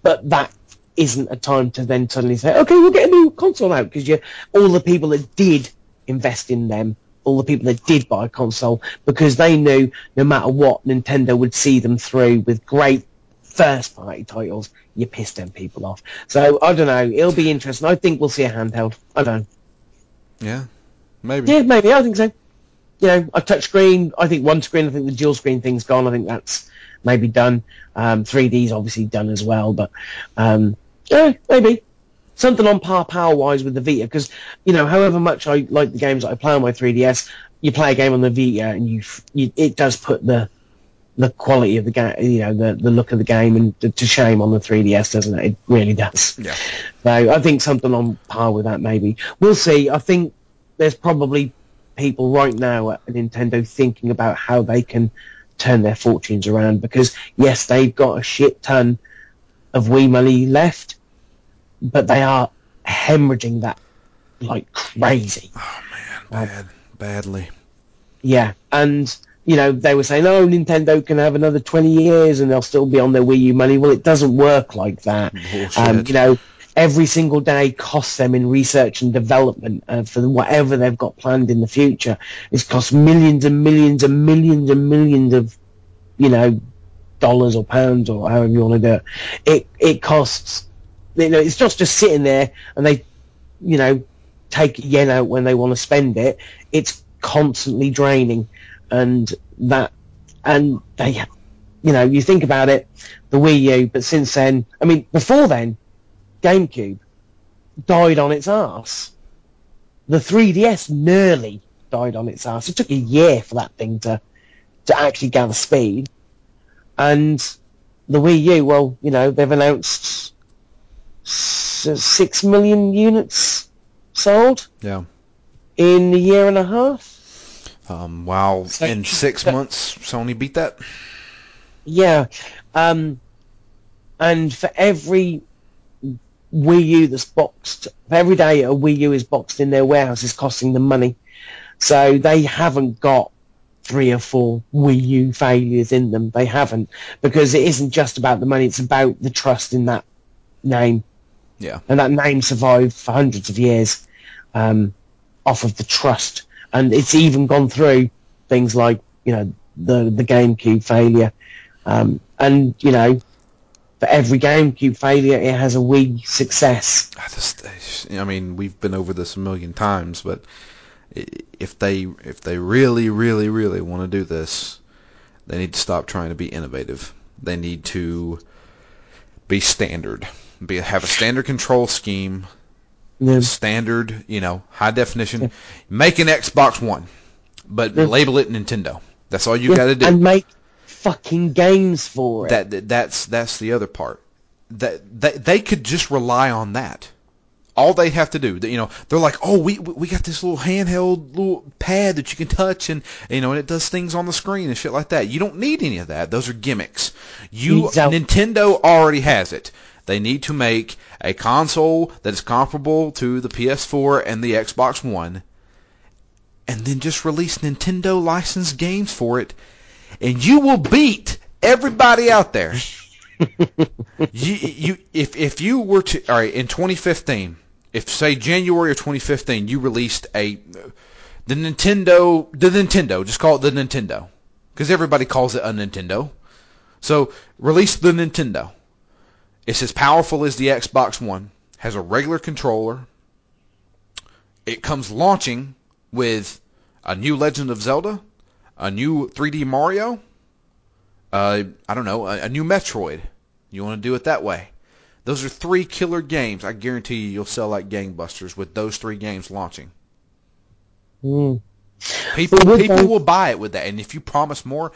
but that isn't a time to then suddenly say, okay, we'll get a new console out because all the people that did invest in them, all the people that did buy a console, because they knew no matter what, Nintendo would see them through with great first party titles, you piss them people off. So I don't know. It'll be interesting. I think we'll see a handheld. I don't know. Yeah, maybe. Yeah, maybe. I think so. You know, a touch screen. I think one screen. I think the dual screen thing's gone. I think that's maybe done. Um, 3D's obviously done as well, but um, yeah, maybe something on par power wise with the Vita. Because you know, however much I like the games that I play on my 3DS, you play a game on the Vita and you, you it does put the the quality of the game, you know, the, the look of the game and to, to shame on the 3DS, doesn't it? It really does. Yeah. So I think something on par with that maybe. We'll see. I think there's probably people right now at Nintendo thinking about how they can turn their fortunes around because yes, they've got a shit ton of Wii money left, but they are hemorrhaging that like crazy. Oh man, bad, badly. Yeah, and you know they were saying, "Oh, Nintendo can have another twenty years and they'll still be on their Wii U money." Well, it doesn't work like that. Um, you know, every single day costs them in research and development uh, for whatever they've got planned in the future. It's cost millions and millions and millions and millions of, you know, dollars or pounds or however you want to do it. It it costs. You know, it's not just sitting there and they, you know, take yen out when they want to spend it. It's constantly draining, and that, and they, you know, you think about it, the Wii U, but since then, I mean, before then, GameCube died on its ass. The 3DS nearly died on its ass. It took a year for that thing to to actually gather speed. And the Wii U, well, you know, they've announced six million units sold Yeah. in a year and a half. Um, wow. So- in six so- months, Sony beat that. Yeah. Um, and for every Wii U that's boxed, for every day a Wii U is boxed in their warehouse is costing them money. So they haven't got three or four Wii U failures in them. They haven't. Because it isn't just about the money, it's about the trust in that name. Yeah. And that name survived for hundreds of years um, off of the trust. And it's even gone through things like, you know, the, the GameCube failure. Um, and, you know, for every GameCube failure, it has a Wii success. I just, I mean, we've been over this a million times, but if they if they really, really, really want to do this, they need to stop trying to be innovative. They need to be standard, be have a standard control scheme, standard, you know, high definition. Make an Xbox One, but Yeah. label it Nintendo. That's all you got to do. And make fucking games for it. that, that that's that's the other part. That, that they could just rely on that. All they have to do, you know, they're like, oh, we we got this little handheld little pad that you can touch, and you know, and it does things on the screen and shit like that. You don't need any of that. Those are gimmicks. You Exactly. Nintendo already has it. They need to make a console that is comparable to the PS4 and the Xbox One, and then just release Nintendo licensed games for it, and you will beat everybody out there. you, you, if if you were to, all right, in 2015, if say January of 2015, you released a the Nintendo, the Nintendo, just call it the Nintendo, because everybody calls it a Nintendo. So release the Nintendo. It's as powerful as the Xbox One. Has a regular controller. It comes launching with a new Legend of Zelda, a new 3D Mario, uh, I don't know, a, a new Metroid. You want to do it that way. Those are three killer games. I guarantee you, you'll sell like gangbusters with those three games launching. Mm. People, people will buy it with that. And if you promise more,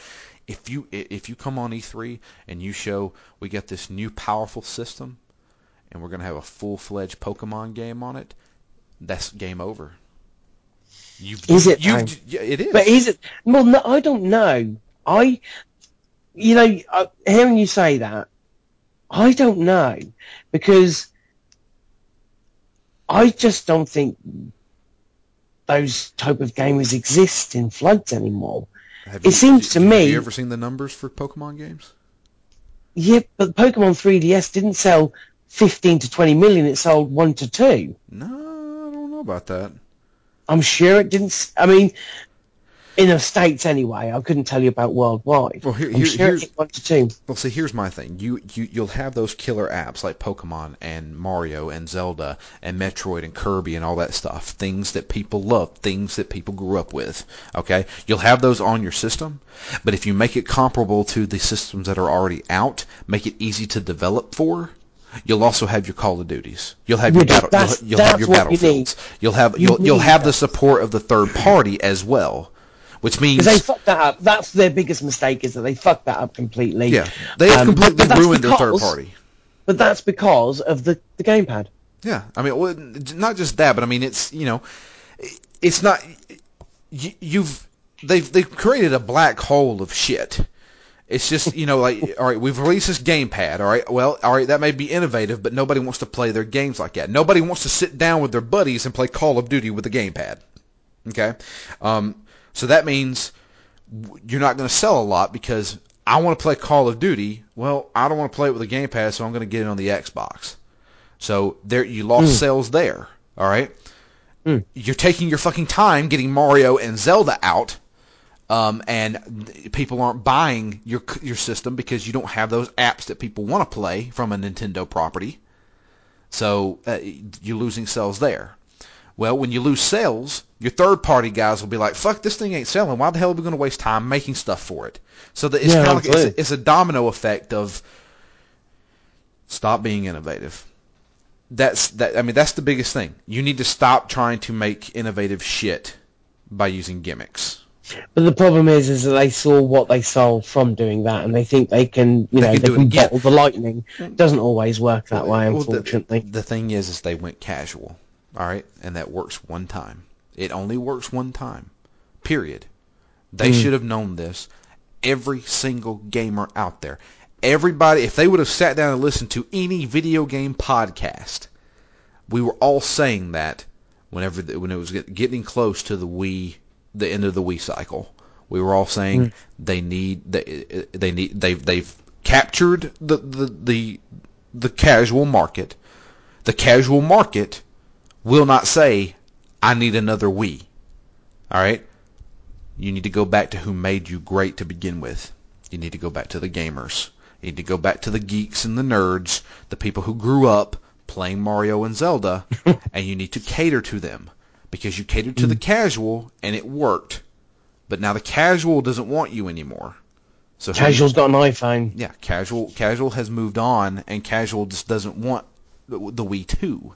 if you if you come on E3 and you show we got this new powerful system, and we're gonna have a full fledged Pokemon game on it, that's game over. You've, Is it, You've, it is. But is it? Well, no, I don't know. I, you know, hearing you say that, I don't know because I just don't think those type of gamers exist in floods anymore. Have it seems to have me- you ever seen the numbers for Pokemon games? Yeah, but Pokemon 3DS didn't sell 15 to 20 million. It sold one to two. No, I don't know about that. I'm sure it didn't. I mean, in the states anyway. I couldn't tell you about worldwide. Well, here- here- sure here's- one to two. Well, see, here's my thing. You, you you'll have those killer apps like Pokemon and Mario and Zelda and Metroid and Kirby and all that stuff. Things that people love, things that people grew up with. Okay, you'll have those on your system, but if you make it comparable to the systems that are already out, make it easy to develop for. You'll also have your Call of Duties. You'll have your Yeah, battle. You'll, you'll have your what you battlefields. You'll have You you'll you'll have the support of the third party as well, which means they fucked that up. That's their biggest mistake is that they fucked that up completely. yeah, they have Um, completely ruined their third party. But that's because of the, the gamepad. Yeah, I mean, well, not just that, but I mean, it's you know, it's not you, you've they've they've created a black hole of shit. It's just you know like all right, we've released this gamepad. All right, well, all right, that may be innovative, but nobody wants to play their games like that. Nobody wants to sit down with their buddies and play Call of Duty with the gamepad. Okay, um, so that means you're not going to sell a lot because I want to play Call of Duty. Well, I don't want to play it with a gamepad, so I'm going to get it on the Xbox. So there, you lost sales there. All right. Mm. You're taking your fucking time getting Mario and Zelda out, um, and people aren't buying your your system because you don't have those apps that people want to play from a Nintendo property. So uh, you're losing sales there. Well, when you lose sales, your third party guys will be like, "Fuck, this thing ain't selling. Why the hell are we going to waste time making stuff for it?" So that it's Yeah, kind of like it's a, it's a domino effect of stop being innovative that's that I mean that's the biggest thing. You need to stop trying to make innovative shit by using gimmicks. But the problem is, is that they saw what they sold from doing that, and they think they can, They you know, can they can bottle the lightning. It doesn't always work that way, Well, the- unfortunately. the, thing is, is they went casual, all right, and that works one time. It only works one time. Period. They Mm. should have known this. Every single gamer out there, everybody, if they would have sat down and listened to any video game podcast, we were all saying that whenever the, when it was get, getting close to the Wii, the end of the Wii cycle, we were all saying they need they they need they've they've captured the the the, the casual market. The casual market will not say, "I need another Wii." All right, you need to go back to who made you great to begin with. You need to go back to the gamers. You need to go back to the geeks and the nerds, the people who grew up playing Mario and Zelda, and you need to cater to them because you catered to mm. the casual and it worked. But now the casual doesn't want you anymore. So who- Casual's got an iPhone. yeah, casual casual has moved on, and casual just doesn't want the, the Wii 2.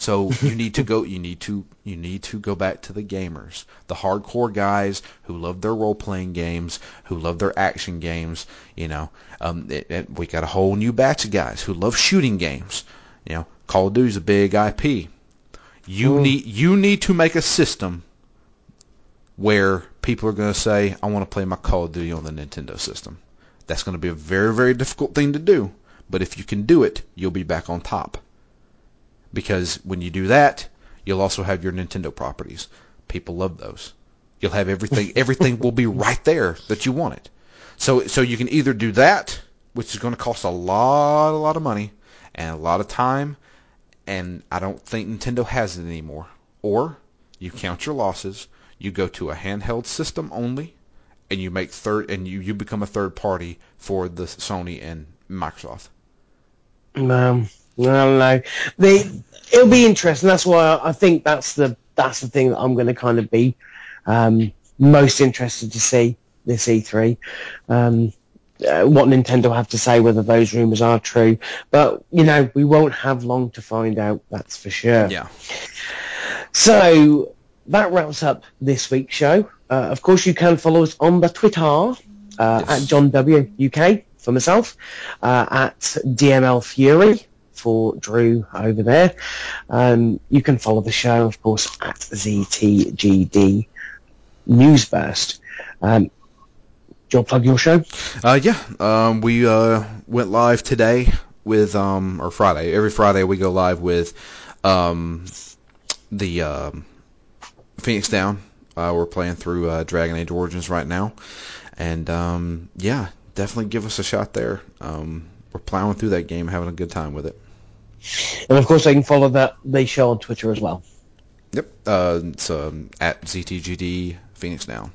So you need to go. You need to. You need to go back to the gamers, the hardcore guys who love their role playing games, who love their action games. You know, um, it, it, we got a whole new batch of guys who love shooting games. You know, Call of Duty's a big IP. You Mm. need you need to make a system where people are going to say, "I want to play my Call of Duty on the Nintendo system." That's going to be a very very difficult thing to do, but if you can do it, you'll be back on top. Because when you do that, you'll also have your Nintendo properties. People love those. You'll have everything. Everything will be right there that you want it. So so you can either do that, which is going to cost a lot a lot of money and a lot of time, and I don't think Nintendo has it anymore. Or you count your losses. You go to a handheld system only, and you make third and you, you become a third party for the Sony and Microsoft. Um, I don't know. The, it'll be interesting. That's why I, I think that's the that's the thing that I'm going to kind of be um, most interested to see this E3. Um, uh, what Nintendo have to say, whether those rumors are true. But you know, we won't have long to find out. That's for sure. Yeah. So that wraps up this week's show. Uh, of course, you can follow us on the Twitter uh, Yes. at John W UK for myself, uh, at DML Fury for Drew over there. Um, you can follow the show, of course, at ZTGD Newsburst. Um, do you want to plug your show? Uh, yeah, um, we uh, went live today with, um, or Friday. Every Friday we go live with um, the um, Phoenix Down. Uh, we're playing through uh, Dragon Age Origins right now, and um, yeah, definitely give us a shot there. Um, we're plowing through that game, having a good time with it. And of course, they can follow that the show on Twitter as well. Yep, uh, it's um, at ZTGD Phoenix Down.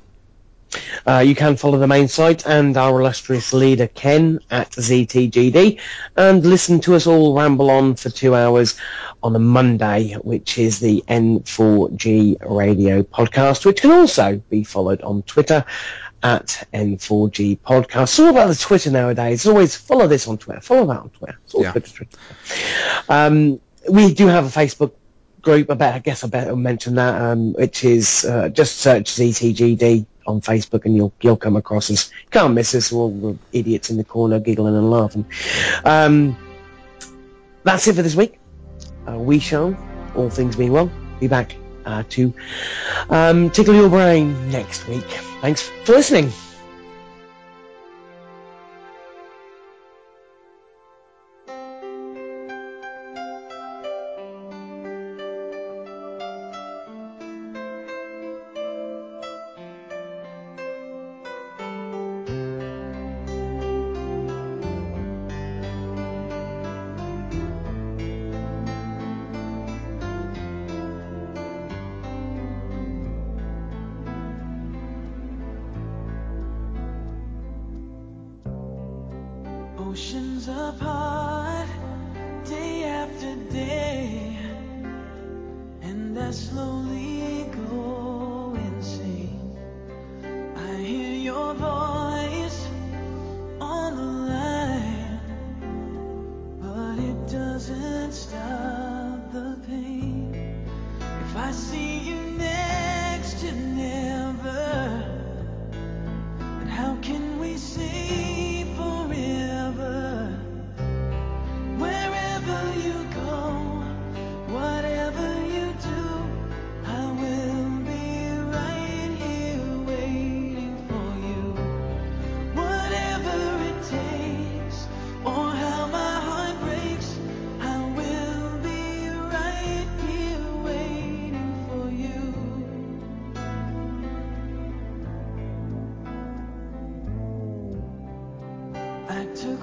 Uh, you can follow the main site and our illustrious leader Ken at ZTGD and listen to us all ramble on for two hours on a Monday, which is the N4G radio podcast, which can also be followed on Twitter at N4G podcast. It's all about the Twitter nowadays. It's always follow this on Twitter, follow that on Twitter. It's all Yeah. Twitter, Twitter. Um, we do have a Facebook group. I bet I guess I better mention that, um, which is uh, just search ZTGD on Facebook and you'll you'll come across us. Can't miss us. We're all the idiots in the corner giggling and laughing. Um, that's it for this week. Uh, we shall, all things being well, be back uh, to um, tickle your brain next week. Thanks for listening.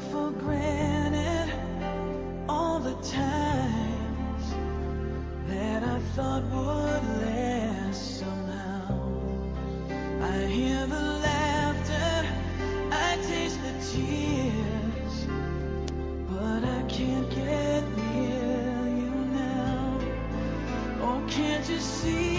For granted all the times that I thought would last somehow. I hear the laughter, I taste the tears, but I can't get near you now. Oh, can't you see